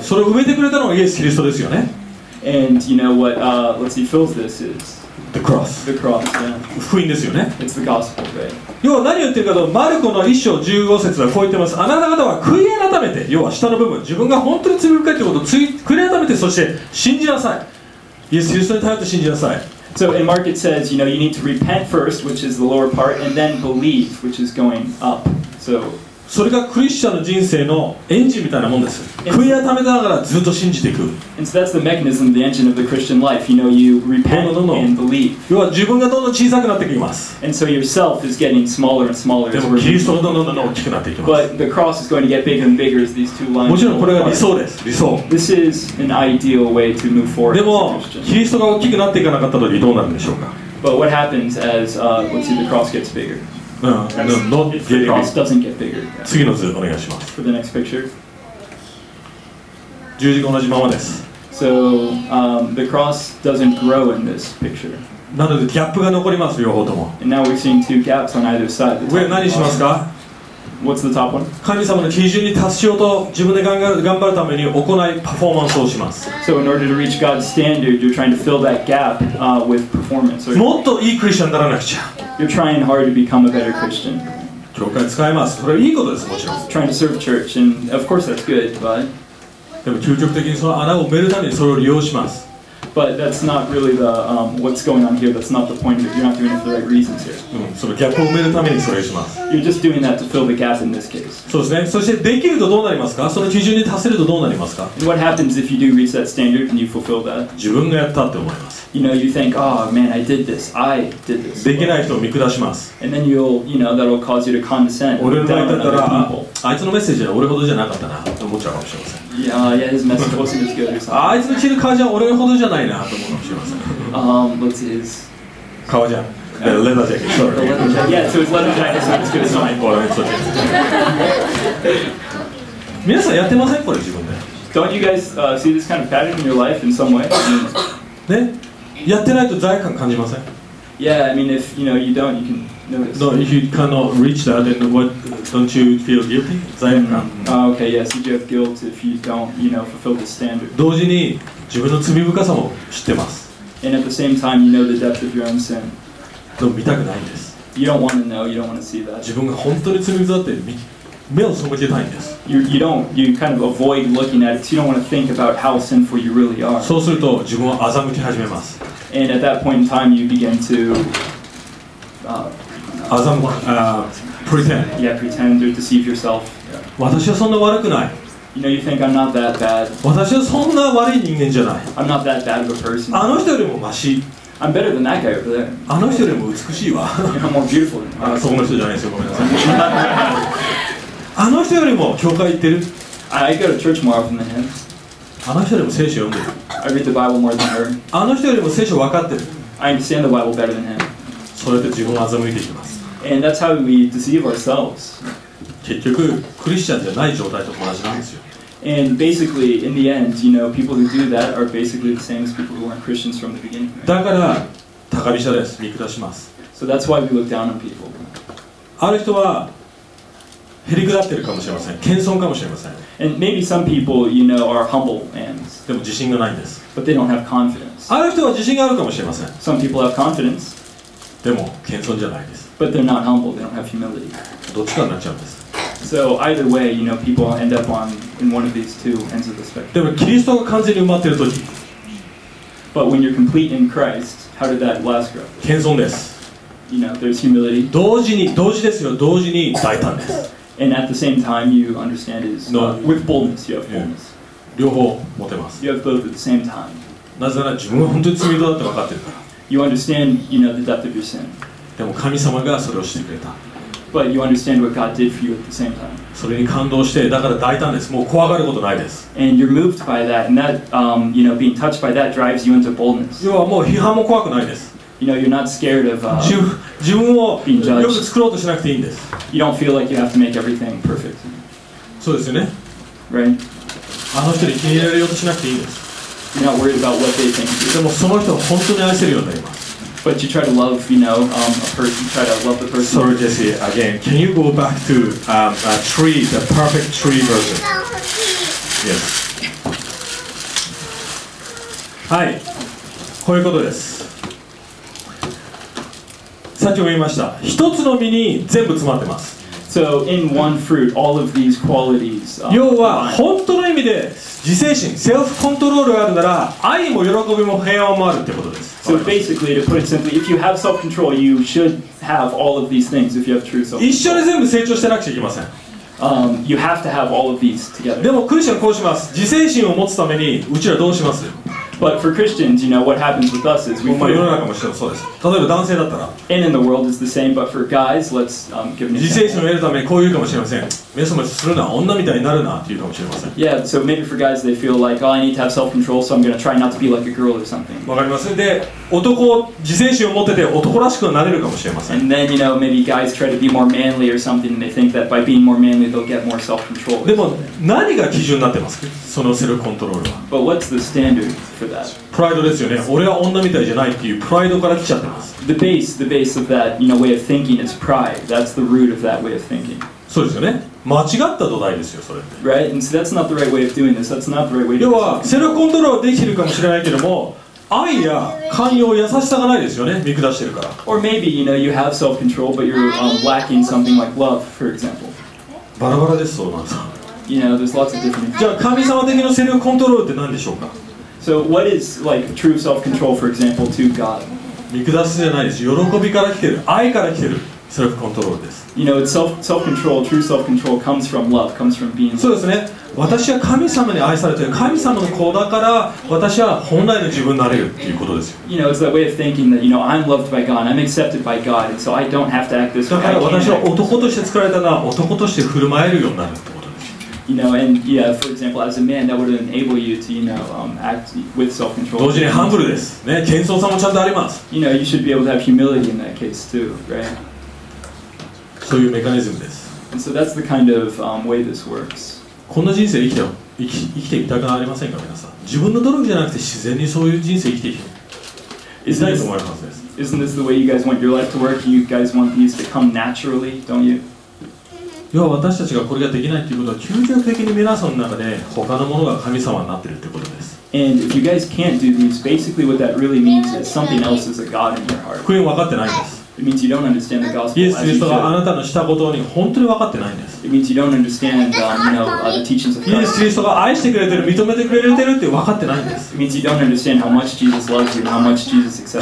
[SPEAKER 1] それを埋めてくれたのがイエス・キリストですよね。
[SPEAKER 2] And you know what, uh, let's see,
[SPEAKER 1] すあなた方は悔い改めて、要は下の部分、自分が本当に罪深いといことをつい悔い改めて、そして信じなさい。Yes,
[SPEAKER 2] So in Mark it says, you know, you need to repent first, which is the lower part, and then believe, which is going up. So
[SPEAKER 1] それがクリスチャンの人生のエンジンみたいなもんです。悔い改めながらずっと信じていく。
[SPEAKER 2] どん
[SPEAKER 1] どん。自分がどんどん小さくなってきます。でもキリストがどんどんどん大きくなってきます。もちろんこれが理想です。理想。でも、キリストが大きくなっていかなかった時どうなるんでしょうか、うん not
[SPEAKER 2] If the
[SPEAKER 1] getting
[SPEAKER 2] cross
[SPEAKER 1] big
[SPEAKER 2] doesn't get bigger.
[SPEAKER 1] 次の図お願いします
[SPEAKER 2] For the next picture.
[SPEAKER 1] 十字が同じままです
[SPEAKER 2] So um, the cross doesn't grow in this picture.
[SPEAKER 1] なのでギャップが残ります両方とも
[SPEAKER 2] And now we're seeing two gaps on either side. The top
[SPEAKER 1] 上
[SPEAKER 2] and
[SPEAKER 1] 何
[SPEAKER 2] the
[SPEAKER 1] します
[SPEAKER 2] bottom.
[SPEAKER 1] か
[SPEAKER 2] What's the top one?
[SPEAKER 1] 神様の基準に達しようと自分で頑張る頑張るために行いパフォーマンスをします
[SPEAKER 2] So in order to reach God's standard, you're trying to fill that gap uh, with performance. Or
[SPEAKER 1] もっといいクリスチャンにならなくちゃ
[SPEAKER 2] you're trying hard to become a better Christian.
[SPEAKER 1] 教会使えますそれはいいことですもちろん
[SPEAKER 2] Trying to serve church, and of course that's good, but
[SPEAKER 1] でも究極的にその穴を埋めるためにそれを利用します
[SPEAKER 2] but that's not really the um, what's going on here. That's not the point. You're not doing it for the right reasons here.
[SPEAKER 1] うん、そのギャップを埋めるためにそれをします
[SPEAKER 2] You're just doing that to fill the gap in this case.
[SPEAKER 1] そうですねそしてできるとどうなりますかその基準に達せるとどうなりますか
[SPEAKER 2] And what happens if you do reach that standard and you fulfill that?
[SPEAKER 1] 自分がやったって思います
[SPEAKER 2] You know, you think, oh man, I did this. I did this.
[SPEAKER 1] できない人を見下します
[SPEAKER 2] And then you'll, you know, that'll cause you to condescend
[SPEAKER 1] 俺の
[SPEAKER 2] down
[SPEAKER 1] 前だ
[SPEAKER 2] on
[SPEAKER 1] ったら
[SPEAKER 2] other
[SPEAKER 1] あ
[SPEAKER 2] people.
[SPEAKER 1] あいつのメッセージは俺ほどじゃなかったなと思っちゃうかもしれません
[SPEAKER 2] Yeah, uh, yeah, his message wasn't as good or something.
[SPEAKER 1] あいつの着る革ジャン俺ほどじゃななと思うかもしれません
[SPEAKER 2] Um, what's his?
[SPEAKER 1] 革ジャンレレザージャケット
[SPEAKER 2] The leather jacket. Yeah, so his leather jacket's not as good as mine.
[SPEAKER 1] これそう皆さんやってませんこれ自分で
[SPEAKER 2] Don't you guys uh, see this kind of pattern in your life in some way?
[SPEAKER 1] ねやってないと罪悪感感じません
[SPEAKER 2] Yeah, I mean, if you know you don't, you can notice.
[SPEAKER 1] No, if you cannot reach that, then what? Don't you feel guilty? 罪悪感。
[SPEAKER 2] Oh, okay, yes, you do have guilt if you don't, you know, fulfill the standard.
[SPEAKER 1] 同時に 自分の罪深さも知ってます。
[SPEAKER 2] And at the same time, you know the depth of your own sin.
[SPEAKER 1] でも見たくないんです。
[SPEAKER 2] You don't want to know. You don't want to see that.
[SPEAKER 1] 自分が本当に罪深だって見目を背けたいんです。
[SPEAKER 2] You, you don't. You kind of avoid looking at it. you don't want to think about how sinful you really are.
[SPEAKER 1] そうすると自分を欺き始めます。
[SPEAKER 2] And at that point in time, you begin to, uh,
[SPEAKER 1] 欺く、あー pretend。
[SPEAKER 2] yeah, pretend or deceive yourself.
[SPEAKER 1] 私はそんな悪くない。
[SPEAKER 2] You know, you think I'm not that bad.
[SPEAKER 1] 私はそんな悪い人間じゃない。
[SPEAKER 2] I'm not that bad of a person.
[SPEAKER 1] あの人よりもマシ。
[SPEAKER 2] I'm better than that guy over there.
[SPEAKER 1] あの人よりも美しいわ。
[SPEAKER 2] I'm more beautiful than
[SPEAKER 1] あ
[SPEAKER 2] him.
[SPEAKER 1] そこの人じゃないですよ。ごめんなさい。あの人よりも教会行ってる。
[SPEAKER 2] I go to church more often than him.
[SPEAKER 1] あの人よりも聖書読んでる。
[SPEAKER 2] I read the Bible more than her.
[SPEAKER 1] あの人よりも聖書分かってる。
[SPEAKER 2] I understand the Bible better than him.
[SPEAKER 1] それで自分を欺いていきます。
[SPEAKER 2] And that's how we deceive ourselves.
[SPEAKER 1] 結局クリスチャンじゃない状態と同じなんですよ
[SPEAKER 2] And basically, in the end, you know, people who do that are basically the same as people who weren't Christians from the beginning.
[SPEAKER 1] だから高飛車です見下します
[SPEAKER 2] So that's why we look down on people.
[SPEAKER 1] ある人はへりくだってるかもしれません謙遜かもしれません
[SPEAKER 2] And maybe some people, you know, are humble and
[SPEAKER 1] でも自信がないんです
[SPEAKER 2] but they don't have confidence.
[SPEAKER 1] ある人は自信があるかもしれません
[SPEAKER 2] Some people have confidence,
[SPEAKER 1] でも謙遜じゃないです
[SPEAKER 2] but they're not humble. They don't have humility.
[SPEAKER 1] どっちかになっちゃうんです
[SPEAKER 2] So either way, you know, people end up on in one of these two ends of the spectrum.
[SPEAKER 1] でもキリストが完全に埋まっている時
[SPEAKER 2] But when you're complete in Christ, how did that last grow?
[SPEAKER 1] 謙遜です
[SPEAKER 2] You know, there's humility,
[SPEAKER 1] 同時に同時ですよ同時に大胆です
[SPEAKER 2] and at the same time, you understand is
[SPEAKER 1] No.
[SPEAKER 2] uh, with boldness. You have
[SPEAKER 1] Yeah.
[SPEAKER 2] boldness.
[SPEAKER 1] 両方持てます
[SPEAKER 2] You have both at the same time.
[SPEAKER 1] なぜなら自分は本当に罪人だって分かってるから
[SPEAKER 2] You understand, you know, the depth of your sin,
[SPEAKER 1] でも神様がそれをしてくれた
[SPEAKER 2] but you understand what God did for you at the same time,
[SPEAKER 1] それに感動してだから大胆ですもう怖がることないです
[SPEAKER 2] and you're moved by that, and that, um, you know, being touched by that drives you into boldness.
[SPEAKER 1] 要はもう批判も怖くないです
[SPEAKER 2] You know, you're not scared of.
[SPEAKER 1] 自
[SPEAKER 2] Uh,
[SPEAKER 1] 分自分を
[SPEAKER 2] Being judged.
[SPEAKER 1] よく作ろうとしなくていいんです
[SPEAKER 2] you don't feel like you have to make everything perfect,
[SPEAKER 1] そうですよね
[SPEAKER 2] right?
[SPEAKER 1] あの人に気に入られようとしなくていいんです
[SPEAKER 2] You're not worried about what they think. of
[SPEAKER 1] でもその人を本当に愛せるようになります
[SPEAKER 2] you. But you try to love, you know, um, a person. You try to love the person.
[SPEAKER 1] Sorry Jesse again can you go back to um, a tree the perfect tree version Yes はいこういうことですさっきも言いました一つの実に全部詰まってます
[SPEAKER 2] So in one fruit, all of these qualities. Um,
[SPEAKER 1] 要は.本当の意味で自制心セルフコントロールがあるなら愛も喜びも平和もあるってことです
[SPEAKER 2] So basically, to put it simply, if you have self-control, you should have all of these things. If you have true
[SPEAKER 1] 一
[SPEAKER 2] self-control,
[SPEAKER 1] 緒に全部成長してなくちゃいけません
[SPEAKER 2] um, you have to have all of these together.
[SPEAKER 1] でもクリスチャンはこうします自制心を持つためにうちらどうします
[SPEAKER 2] But for Christians, you know what happens with us is we
[SPEAKER 1] まあ世の
[SPEAKER 2] feel,
[SPEAKER 1] 中もしてもそうです例えば男性だったら
[SPEAKER 2] and in the world is the same. But for guys, let's um, give an
[SPEAKER 1] 自制心を
[SPEAKER 2] example.
[SPEAKER 1] 得るためにこう言うかもしれません メソメソするな女みたいになるなって言うかもしれません
[SPEAKER 2] Yeah, so maybe for guys, they feel like, oh, I need to have self-control, so I'm going to try not to be like a girl or something.
[SPEAKER 1] わかりますで男自制心を持ってて男らしくなれるかもしれません
[SPEAKER 2] And then, you know, maybe guys try to be more manly or something, and they think that by being more manly, they'll get more self-control.
[SPEAKER 1] でも何が基準になってますそのセルフコントロールは
[SPEAKER 2] But what's the standard for that?
[SPEAKER 1] プライドですよね俺は女みたいじゃないっていうプライドから来ちゃってます
[SPEAKER 2] The base, the base of that, you know, way of thinking is pride. That's the root of that way of thinking,
[SPEAKER 1] そうですよね間違った土台ですよそれって
[SPEAKER 2] right? And so that's not the right way of doing this. That's not the right way to
[SPEAKER 1] 要はセルフコントロールはできてるかもしれないけども愛や寛容優しさがないですよね見下してるから
[SPEAKER 2] Or maybe, you know, you have self-control, but you're um, lacking something like love, for example.
[SPEAKER 1] バラバラですそうなんです
[SPEAKER 2] You know, there's lots of different.
[SPEAKER 1] じゃあ神様的なセルフコントロールって何でしょうか
[SPEAKER 2] So, what is like true self-control, for example, to God?
[SPEAKER 1] 見下しじゃないです喜びから来てる愛から来てるセルフコントロールです
[SPEAKER 2] You know, self self-control. True self-control comes from love, comes from being.
[SPEAKER 1] そうですね私は神様に愛されてる神様の子だから私は本来の自分になれるっていうことですよ
[SPEAKER 2] You know, it's that way of thinking that you know I'm loved by God, I'm accepted by God, and so I don't have to act this
[SPEAKER 1] だ
[SPEAKER 2] way.
[SPEAKER 1] から私は男として作られたのは男として振る舞えるようになるってことです
[SPEAKER 2] You know, and yeah, for example, as a man, that would enable you to, you know, um, act with self-control.
[SPEAKER 1] 同時にハンブルですね謙遜さもちゃんとあります
[SPEAKER 2] You know, you should be able to have humility in that case too, right?
[SPEAKER 1] そういうメカニズムです
[SPEAKER 2] so that's the kind of um, way this works.
[SPEAKER 1] こんな人生生きてよ生き生きてみたくありませんか皆さん自分の努力じゃなくて自然にそういう人生生きていきたいと
[SPEAKER 2] this,
[SPEAKER 1] 思われるはずです
[SPEAKER 2] isn't this the way you guys want your life to work? You guys want these to come naturally, don't you?
[SPEAKER 1] 要は私たちがこれができないということは究極的に皆さんの中で他のものが神様になっているということです
[SPEAKER 2] And if you guys can't do these, basically what that really means is something else is a God in your heart.
[SPEAKER 1] 福音分かってないんです
[SPEAKER 2] It means you don't understand the gospel
[SPEAKER 1] イエス・キリストがあなたのしたことに本当に分かってないんです。
[SPEAKER 2] Um, you know, uh,
[SPEAKER 1] イエス・キリストが愛してくれてる、認めてくれてるって分かってないんです。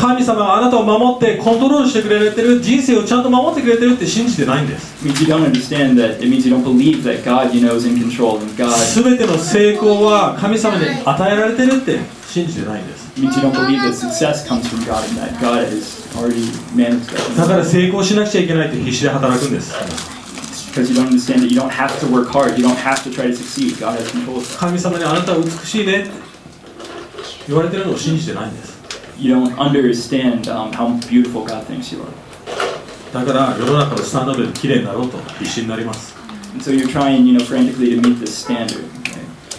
[SPEAKER 1] 神様があなたを守ってコントロールしてくれてる、人生をちゃんと守ってくれてるって信じてないんです。
[SPEAKER 2] す
[SPEAKER 1] べての成功は神様に与えられてるって。信じてないです。だから成功しなくちゃいけないって必死で働くんです。神様にあなたは美しいね言われてるのを信じてないんです。だから世の中のスタンダードで綺麗になろうと必死になります。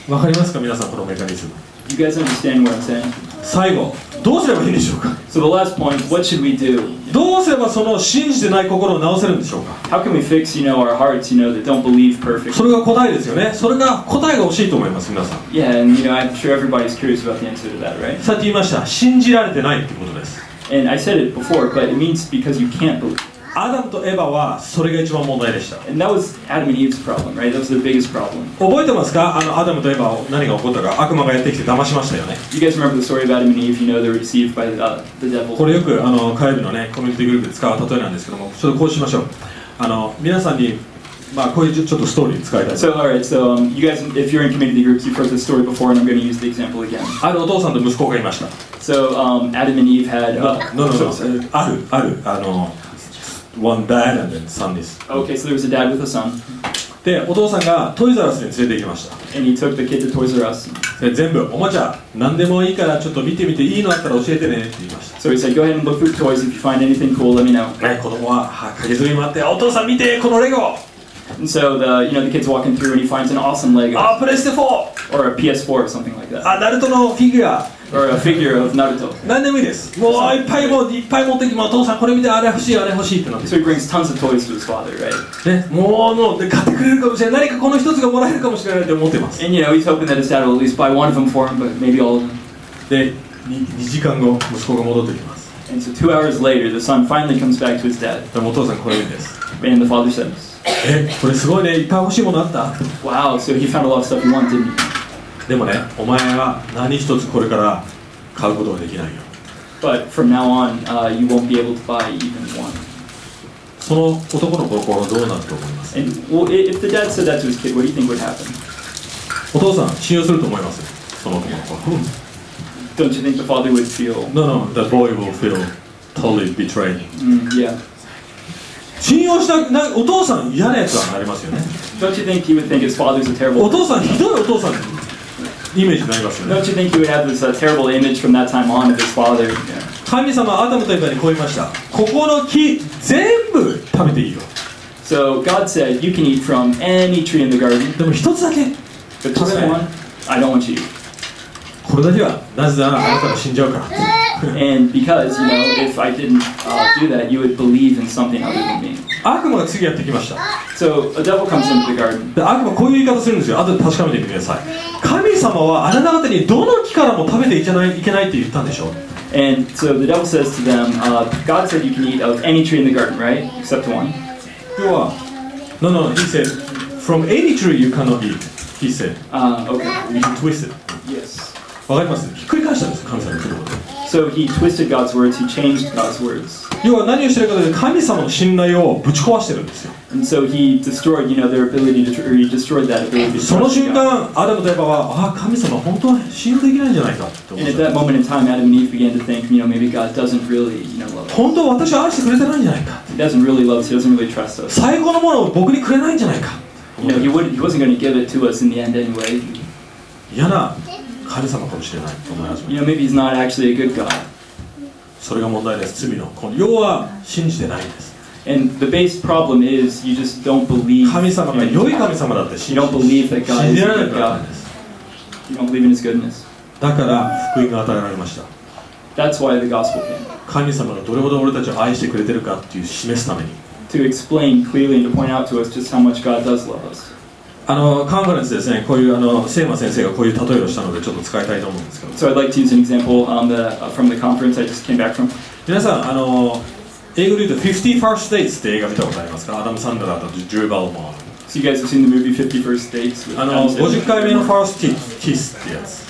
[SPEAKER 1] わかりますか？皆さんこのメカニズム。
[SPEAKER 2] You guys understand what I'm saying?
[SPEAKER 1] 最後どうすればいいんでしょうか
[SPEAKER 2] So the last point, what should we do?
[SPEAKER 1] どうすればその信じてない心を直せるんでしょうか
[SPEAKER 2] How can we fix, you know, our hearts, you know, that don't believe perfectly?
[SPEAKER 1] それが答えですよねそれが答えが欲しいと思います皆さん
[SPEAKER 2] Yeah, and you know, I'm sure everybody's curious about the answer to that, right?
[SPEAKER 1] さっき言いました信じられてないってことです
[SPEAKER 2] And I said it before, but it means because you can't believe.
[SPEAKER 1] アダムとエバはそれが一番問題でした
[SPEAKER 2] And that was Adam and Eve's problem, right? That was the biggest problem.
[SPEAKER 1] 覚えてますかあのアダムとエバを何が起こったか悪魔がやってきて騙しましたよね
[SPEAKER 2] You guys remember the story of Adam and Eve? You know, they were deceived by uh, the devil.
[SPEAKER 1] これよくあの火曜日のねコミュニティグループで使う例えなんですけどもちょっとこうしましょうあの皆さんにまあこういうちょっとストーリー使いたい
[SPEAKER 2] So, all right, so um, you guys, if you're in community groups, you've heard this story before, and I'm going to use the example again.
[SPEAKER 1] あるお父さんと息子がいました
[SPEAKER 2] So, um, Adam and Eve had. Uh,
[SPEAKER 1] No, no, no, no. ある、ある、あの、one dad and then son is.
[SPEAKER 2] Okay, so there was a dad with a son,
[SPEAKER 1] で、お父さんがトイザラスに連れて行きました。
[SPEAKER 2] and he took the kid to Toys R Us.
[SPEAKER 1] で全部、おもちゃ、何でもいいからちょっと見てみていいのあったら教えてねって言いました。
[SPEAKER 2] So he said, "Go ahead and look through toys. If you find anything cool, let me know."
[SPEAKER 1] ね、子供はは駆けずり回って、お父さん見て、このレゴ
[SPEAKER 2] And so the, you know, the kid's walking through, and he finds an awesome Lego
[SPEAKER 1] あ、プレステ 4!
[SPEAKER 2] or a PS4 or something like that,
[SPEAKER 1] あ、ナルトのフィギュア
[SPEAKER 2] or a figure of Naruto.
[SPEAKER 1] 何でもいいです。もういっぱいもういっぱい持ってきて、お父さんこれ見て、あれ欲しい、あれ欲しいってなって
[SPEAKER 2] So he brings tons of toys to his father, right?
[SPEAKER 1] ね、もうもうで買ってくれるかもしれない。何かこの一つがもらえるかもしれないって思ってます。
[SPEAKER 2] And you know, he's hoping that his dad will at least buy one of them for him, but maybe all of them.
[SPEAKER 1] で、2, 時間後、息子が戻ってきます。
[SPEAKER 2] And so two hours later, the son finally comes back to his dad,
[SPEAKER 1] でもお父さんこれ言うんです。
[SPEAKER 2] and the father says,
[SPEAKER 1] え、これすごいね、いっぱい欲しいものあった。
[SPEAKER 2] "Wow, so he found a lot of stuff he?"
[SPEAKER 1] でもね、お前は何一つこれから買うことができないよ。
[SPEAKER 2] But from now on, uh, you won't be able to buy even one.
[SPEAKER 1] その男の心はどうなると思います
[SPEAKER 2] And well, if the dad said that to his kid, what do you think would happen?
[SPEAKER 1] お父さん信用すると思いますその男の子
[SPEAKER 2] Don't you think the father would feel,
[SPEAKER 1] No no the boy will feel totally betrayed
[SPEAKER 2] mm, yeah?
[SPEAKER 1] 信用したなお父さん嫌なやつはなりますよね
[SPEAKER 2] Don't you think he would think his father's a
[SPEAKER 1] お
[SPEAKER 2] terrible?
[SPEAKER 1] 父さんひどいお父さん イメージになりますよね
[SPEAKER 2] Don't you think he would have this uh, terrible image from that time on of his father? Yeah.
[SPEAKER 1] 神様はアダムとエヴァにこう言いましたここの木全部食べていいよ
[SPEAKER 2] So God said, you can eat from any tree in the garden,
[SPEAKER 1] でも一つだけ
[SPEAKER 2] but just one, I don't want you.
[SPEAKER 1] これだけはなぜならあなたが死んじゃうから
[SPEAKER 2] And because, you know, if I didn't uh, do that, you would believe in something other than me.
[SPEAKER 1] 悪魔が次やってきました
[SPEAKER 2] So a devil comes into the garden.
[SPEAKER 1] で悪魔こういう言い方するんですよ後で確かめてみてください神様はあなた方にどの木からも食べていけないいけないって言ったんでしょ
[SPEAKER 2] And so the devil says to them, uh, God said you can eat of any tree in the garden, right? Except one.
[SPEAKER 1] 要は No no he said From any tree you cannot eat He said
[SPEAKER 2] Uh, okay.
[SPEAKER 1] You can twist it
[SPEAKER 2] Yes.
[SPEAKER 1] わかりますひっくり返したんです神様の言葉で
[SPEAKER 2] So he twisted God's words, he changed God's words.
[SPEAKER 1] 要は何をしてるかというと神様の信頼をぶち壊してるんですよ
[SPEAKER 2] And so he destroyed, you know, their ability to, tr- or he destroyed that ability to
[SPEAKER 1] その
[SPEAKER 2] trust
[SPEAKER 1] 瞬
[SPEAKER 2] God.
[SPEAKER 1] 間アダムとエバはああ神様本当は信用できないんじゃないかって思
[SPEAKER 2] And
[SPEAKER 1] っ
[SPEAKER 2] at
[SPEAKER 1] た
[SPEAKER 2] that moment in time, Adam and Eve began to think, you know, maybe God doesn't really, you know, love us.
[SPEAKER 1] 本当は私を愛してくれてないんじゃないか
[SPEAKER 2] He doesn't really love us. He doesn't really trust us.
[SPEAKER 1] 最高のものを僕にくれないんじゃないか
[SPEAKER 2] You know, he wouldn't. He wasn't going to give it to us in the end anyway.
[SPEAKER 1] 嫌な 神様かもしれないと思い始め
[SPEAKER 2] You know, maybe he's not actually a good God.
[SPEAKER 1] それが問題です罪の根要は信じてないんです
[SPEAKER 2] And the base problem is you just don't believe.
[SPEAKER 1] 神様が
[SPEAKER 2] in-
[SPEAKER 1] 良い神様だって信
[SPEAKER 2] You don't believe that
[SPEAKER 1] じ
[SPEAKER 2] God
[SPEAKER 1] 信
[SPEAKER 2] is
[SPEAKER 1] じ
[SPEAKER 2] a
[SPEAKER 1] られな
[SPEAKER 2] good
[SPEAKER 1] くなった
[SPEAKER 2] God.
[SPEAKER 1] んです
[SPEAKER 2] You don't believe in His goodness.
[SPEAKER 1] だから福音が与えられました
[SPEAKER 2] That's why the gospel came
[SPEAKER 1] 神様がどれほど俺たちを愛してくれてるかっていう示すために
[SPEAKER 2] to explain clearly and to point out to us just how much God does love us.
[SPEAKER 1] あのカンファレンスですね、こういうあの聖馬先生がこういう例えをしたので、ちょっと使いたいと思うんですけど。
[SPEAKER 2] So、
[SPEAKER 1] 皆さん、あの英語で言うと、51st States って映画見たことありますか？アダム・サンダラとジュー・バルモ
[SPEAKER 2] ン。
[SPEAKER 1] あの
[SPEAKER 2] 五
[SPEAKER 1] 十回目の First Kiss ってやつ。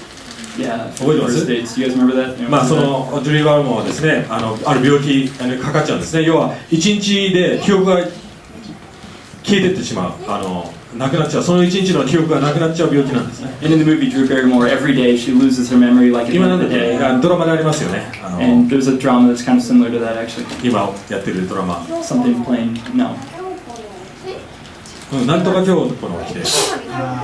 [SPEAKER 1] まあそのジュリー・バルモンはですねあ,のある病気にかかっちゃうんですね。要は一日で記憶が消えてってしまう。あのなくなっちゃうその1日の記憶がなくなっちゃう病気なんですね
[SPEAKER 2] And in the movie, Drew Barrymore, every day she loses her memory like at the
[SPEAKER 1] 今
[SPEAKER 2] end of
[SPEAKER 1] だ
[SPEAKER 2] the day.
[SPEAKER 1] あドラマでありますよねあの
[SPEAKER 2] And there's a drama that's kind of similar to that, actually.
[SPEAKER 1] 今やってるドラマ
[SPEAKER 2] Something plain, no.
[SPEAKER 1] うんなんとか京子の起きて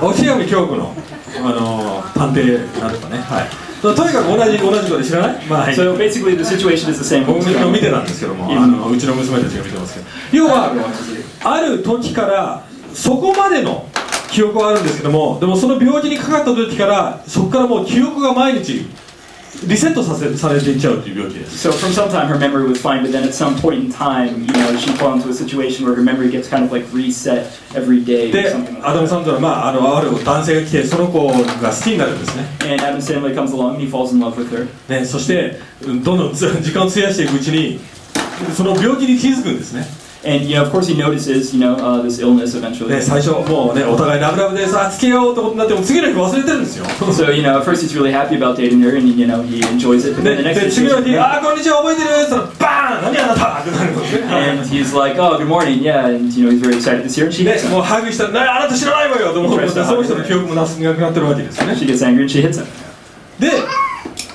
[SPEAKER 1] 沖上京子のあの探偵なんとかねはいとにかく同じ同じことで知らないまあはい
[SPEAKER 2] So basically, the situation is the same.
[SPEAKER 1] 僕も見て.たんですけどもあのうちの娘たちが見てますけど要はある時からそこまでの記憶はあるんですけどもでもその病気にかかった時からそこからもう記憶が毎日リセットさせされていっちゃうという病気です
[SPEAKER 2] So from some time her memory was fine, but then at some point in time, you know, she fell into a situation where her memory gets kind of like reset every day
[SPEAKER 1] でアダム・サンドラは、まあ、あのある男性が来てその子が好きになるんですね.
[SPEAKER 2] And Adam Sandler comes along and he falls in love with her.
[SPEAKER 1] ねそしてうんどんどんつ時間を費やしていくうちにその病気に気づくんですね
[SPEAKER 2] And, you know, of course he notices, you know, uh, this illness eventually.
[SPEAKER 1] ね最初もうねお互いラブラブでさ付き合おうってことになっても次の日忘れてるんですよ
[SPEAKER 2] So, you know, at first he's really happy about dating her and, you know, he enjoys it. But
[SPEAKER 1] で
[SPEAKER 2] then the next
[SPEAKER 1] で
[SPEAKER 2] day,
[SPEAKER 1] 次の日「
[SPEAKER 2] she's-
[SPEAKER 1] ああこんにちは覚えてる?」って言ったら「バーン何あなた!」ってなるんですね
[SPEAKER 2] and he's like, oh, good morning, yeah. And, you know, he's very excited to see her. And she
[SPEAKER 1] で
[SPEAKER 2] hits him.
[SPEAKER 1] もうハグしたら「なあなた知らないわよ」と思ってその人の記憶もなくなくなってるわけですよね
[SPEAKER 2] She gets angry and she hits him.
[SPEAKER 1] で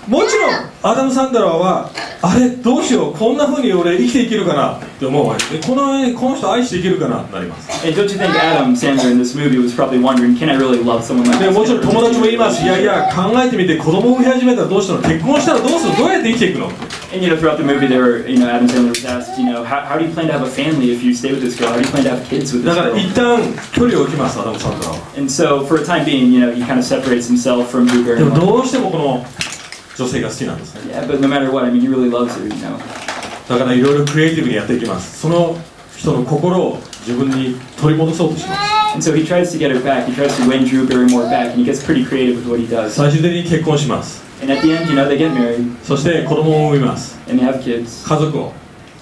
[SPEAKER 1] もちろんアダム・サンドラーはあれどうしようこんな風に俺生きていけるかなって思うわけでこのこの人愛していけるかなってなります
[SPEAKER 2] And don't you think Adam Sandler in this movie was probably wondering, can I really love someone like
[SPEAKER 1] で
[SPEAKER 2] this?
[SPEAKER 1] もちろん友達も言いますいやいや考えてみて子供を産み始めたらどうしたの結婚したらどうするどうやって生きていくの
[SPEAKER 2] And you know, throughout the movie, there were, you know, Adam Sandler was asked, you know, how, how do you plan to have a family if you stay with this girl? How do you plan to have kids with
[SPEAKER 1] だ
[SPEAKER 2] this
[SPEAKER 1] から
[SPEAKER 2] girl?
[SPEAKER 1] 一旦距離を置きますアダム・サンドラーは
[SPEAKER 2] And so, for a time being, you know, he kind of separates himself from Drew
[SPEAKER 1] でも.どうしてもこの女性が好きなんですね。だからいろいろクリエイティブにやっていきます。その人の心を自分に取り戻そうとします。最終的に結婚します。そして子供を産みます。家族を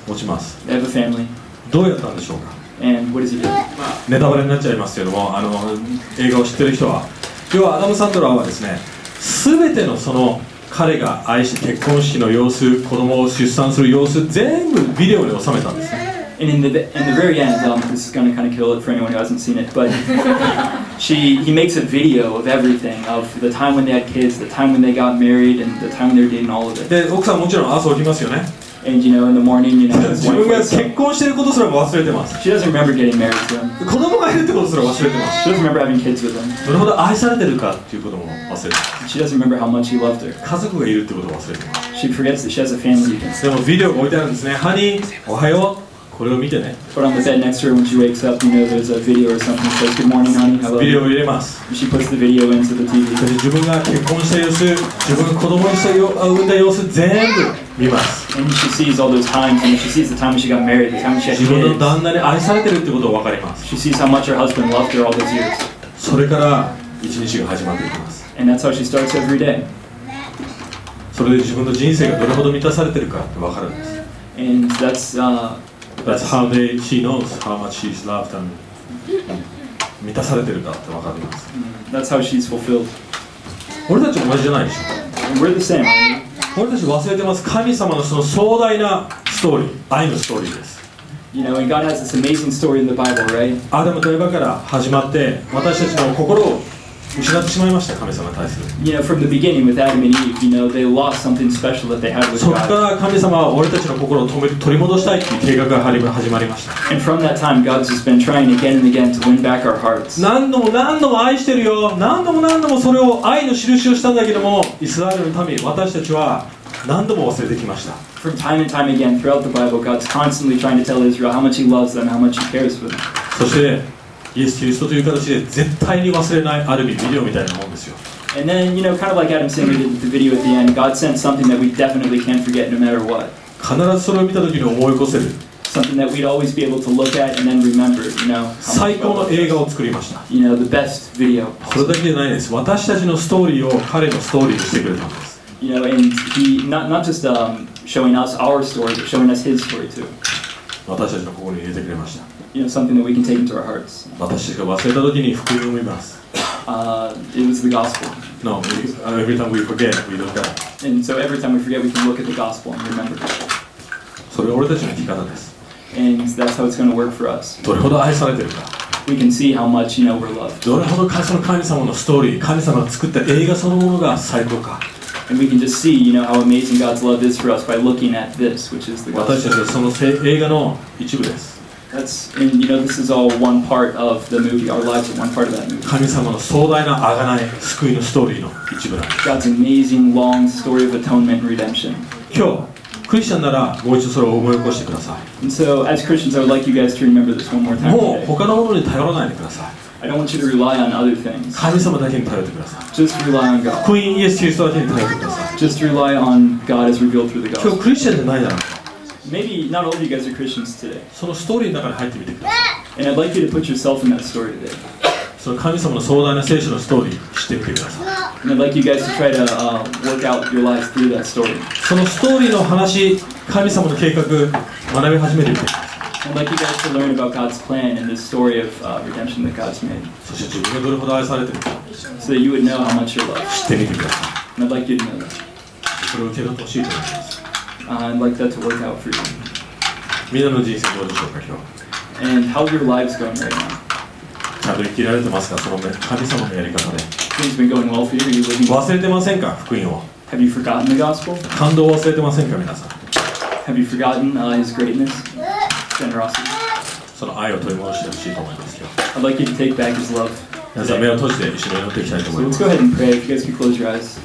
[SPEAKER 1] 持ちます。どうやったんでしょうか？ネタバレになっちゃいますけども、あの映画を知ってる人は。要はアダム・サントラーはですね、すべてのその。彼が愛して結婚式の様子子供を出産する様子全部ビデオに収めたんですね
[SPEAKER 2] And in the in the very end, um, this is going to kind of kill it for anyone who hasn't seen it, but she he makes a video of everything of the time when they had kids, the time when they got married, and the time when they were dating, all of it.
[SPEAKER 1] で奥さんもちろん朝起きますよね
[SPEAKER 2] And you know, in the morning, you know,
[SPEAKER 1] 自分が結.婚してることすらも忘れてます
[SPEAKER 2] She doesn't remember getting married to him.
[SPEAKER 1] 子供がいるってことすら忘れてます
[SPEAKER 2] She doesn't remember having kids with him.
[SPEAKER 1] どれほど愛されてるかっていうことも忘れてます
[SPEAKER 2] She doesn't remember how much he loved her.
[SPEAKER 1] 家族がいるってことを忘れてます
[SPEAKER 2] She forgets that she has a family.
[SPEAKER 1] でもビデオが置いてあるんですねハニーおはようこれを見てね
[SPEAKER 2] But on the bed next to her when she wakes up, you know, there's a video or something that says, Good morning, honey. Love
[SPEAKER 1] ビデオを.入れます
[SPEAKER 2] she puts the video into the
[SPEAKER 1] そ
[SPEAKER 2] TV.
[SPEAKER 1] して自分が結婚した様子自分が子供にしたよあ産んだ様子全部見ます
[SPEAKER 2] And she sees all those times, and she sees the time she got married, the time she had
[SPEAKER 1] 自分の
[SPEAKER 2] kids.
[SPEAKER 1] 旦那に愛されてるってことが分かります
[SPEAKER 2] She sees how much her husband loved her all those years.
[SPEAKER 1] それから一日が始まっていきます
[SPEAKER 2] And that's how she starts every day.
[SPEAKER 1] それで自分の人生がどれほど満たされてるかって分かるんです
[SPEAKER 2] And that's, uh,
[SPEAKER 1] That's how they, she knows how much she's loved and 満たされてるかって分かります
[SPEAKER 2] that's how she's fulfilled.
[SPEAKER 1] 俺たち同じじゃないでし
[SPEAKER 2] And we're the same.
[SPEAKER 1] 俺たち忘れてます神様のその壮大なストーリー愛のストーリーです?
[SPEAKER 2] You know, and God has this amazing story in the Bible, right?
[SPEAKER 1] アダムとエバから始まって私たちの心を失ってしまいました神様に対する
[SPEAKER 2] You know, from the beginning with Adam and Eve, you know, they lost something special that they had with
[SPEAKER 1] そこか
[SPEAKER 2] God.
[SPEAKER 1] ら神様は俺たちの心を取り戻したいっていう計画が始まりました
[SPEAKER 2] And from that time, God's just been trying again and again to win back our hearts.
[SPEAKER 1] 何度も何度も愛してるよ何度も何度もそれを愛の印をしたんだけどもイスラエルの民私たちは何度も忘れてきました
[SPEAKER 2] From time and time again throughout the Bible, God's constantly trying to tell Israel how much He loves them, how much He cares for them.
[SPEAKER 1] そしてイエス・キリストという形で絶対に忘れないある意味ビデオみたいなもんですよ
[SPEAKER 2] And then, you know, kind of like Adam Singer did the video at the end, God sent something that we definitely can't forget no matter what.
[SPEAKER 1] 必ずそれを見た時に思い起こせる
[SPEAKER 2] Something that we'd always be able to look at and then remember, you know.
[SPEAKER 1] 最高の映.画を作りました
[SPEAKER 2] You know, the best video.
[SPEAKER 1] それだけじゃないです私たちのストーリーを彼のストーリーにしてくれたんです
[SPEAKER 2] You know, and He, not, not just um, showing us our story, but showing us His story too.
[SPEAKER 1] 私たちの心に入れてくれました
[SPEAKER 2] You know, something that we can take into our hearts.
[SPEAKER 1] 私たちが忘れた時に福音を見ます
[SPEAKER 2] Uh, it was the gospel.
[SPEAKER 1] No, we, every time we forget, we look at
[SPEAKER 2] And so every time we forget, we can look at the gospel and remember.
[SPEAKER 1] それが俺たちの生き方です
[SPEAKER 2] And that's how it's going to work for us.
[SPEAKER 1] どれほど愛されてるか
[SPEAKER 2] We can see how much, you know, we're loved.
[SPEAKER 1] どれほどその神様のストーリー神様が作った映画そのものが最高か
[SPEAKER 2] And we can just see, you know, how amazing God's love is for us by looking at this, which is the
[SPEAKER 1] 私た
[SPEAKER 2] gospel.
[SPEAKER 1] ちはそのせ映画の一部です
[SPEAKER 2] That's, and you know, this is all one part of the movie. Our lives are one part of that movie.
[SPEAKER 1] 神様の壮大な贖い救いのストーリーの一部なんです
[SPEAKER 2] God's amazing, long story of atonement and redemption.
[SPEAKER 1] 今日クリスチャンならもう一度それを思い起こしてくださ
[SPEAKER 2] And so, as Christians, I would like you guys to remember this one more
[SPEAKER 1] い
[SPEAKER 2] time
[SPEAKER 1] もう
[SPEAKER 2] today.
[SPEAKER 1] 他のものに頼らないでください
[SPEAKER 2] I don't want you to rely on other things.
[SPEAKER 1] 神様だけに頼ってください
[SPEAKER 2] Just rely on God.
[SPEAKER 1] 福音イエス・キリストだけに頼ってください
[SPEAKER 2] Just rely on God as revealed through the
[SPEAKER 1] 今日
[SPEAKER 2] gospel.
[SPEAKER 1] クリスチャンじゃないなら
[SPEAKER 2] Maybe not all of you guys are Christians today.
[SPEAKER 1] そのストーリーの中に入ってみてください
[SPEAKER 2] And I'd like you to put yourself in that story today.
[SPEAKER 1] その神様の壮大な聖書のストーリー知ってみてください
[SPEAKER 2] And I'd like you guys to try to uh, work out your lives through that story.
[SPEAKER 1] そのストーリーの話神様の計画学び始めてみてください
[SPEAKER 2] I'd like you guys to learn about God's plan and this story of uh, redemption that God's made
[SPEAKER 1] そして自分がどれほど愛されてるか
[SPEAKER 2] so that you would know how much you're loved.
[SPEAKER 1] 知ってみてくださ
[SPEAKER 2] And I'd like you to know that.
[SPEAKER 1] いそれを受け取ってほしいと思います
[SPEAKER 2] Uh, I'd like that to work out for you.
[SPEAKER 1] みんなの人生どうでしょうか今日
[SPEAKER 2] And how are your lives going right now?
[SPEAKER 1] ちゃんと生きられてますかその神様のやり方で
[SPEAKER 2] Things been going well for you? Are you living well?
[SPEAKER 1] 忘れてませんか福音を
[SPEAKER 2] Have you forgotten the gospel?
[SPEAKER 1] 感動を忘れてませんか皆さん
[SPEAKER 2] Have you forgotten uh, His greatness, generosity?
[SPEAKER 1] その愛を取り戻してほしいと思います今日
[SPEAKER 2] I'd like you to take back His love.
[SPEAKER 1] 皆さん目を閉じて一緒に祈っていきたいと
[SPEAKER 2] So
[SPEAKER 1] 思いま
[SPEAKER 2] let's
[SPEAKER 1] す
[SPEAKER 2] go ahead and pray. If you guys could close your eyes.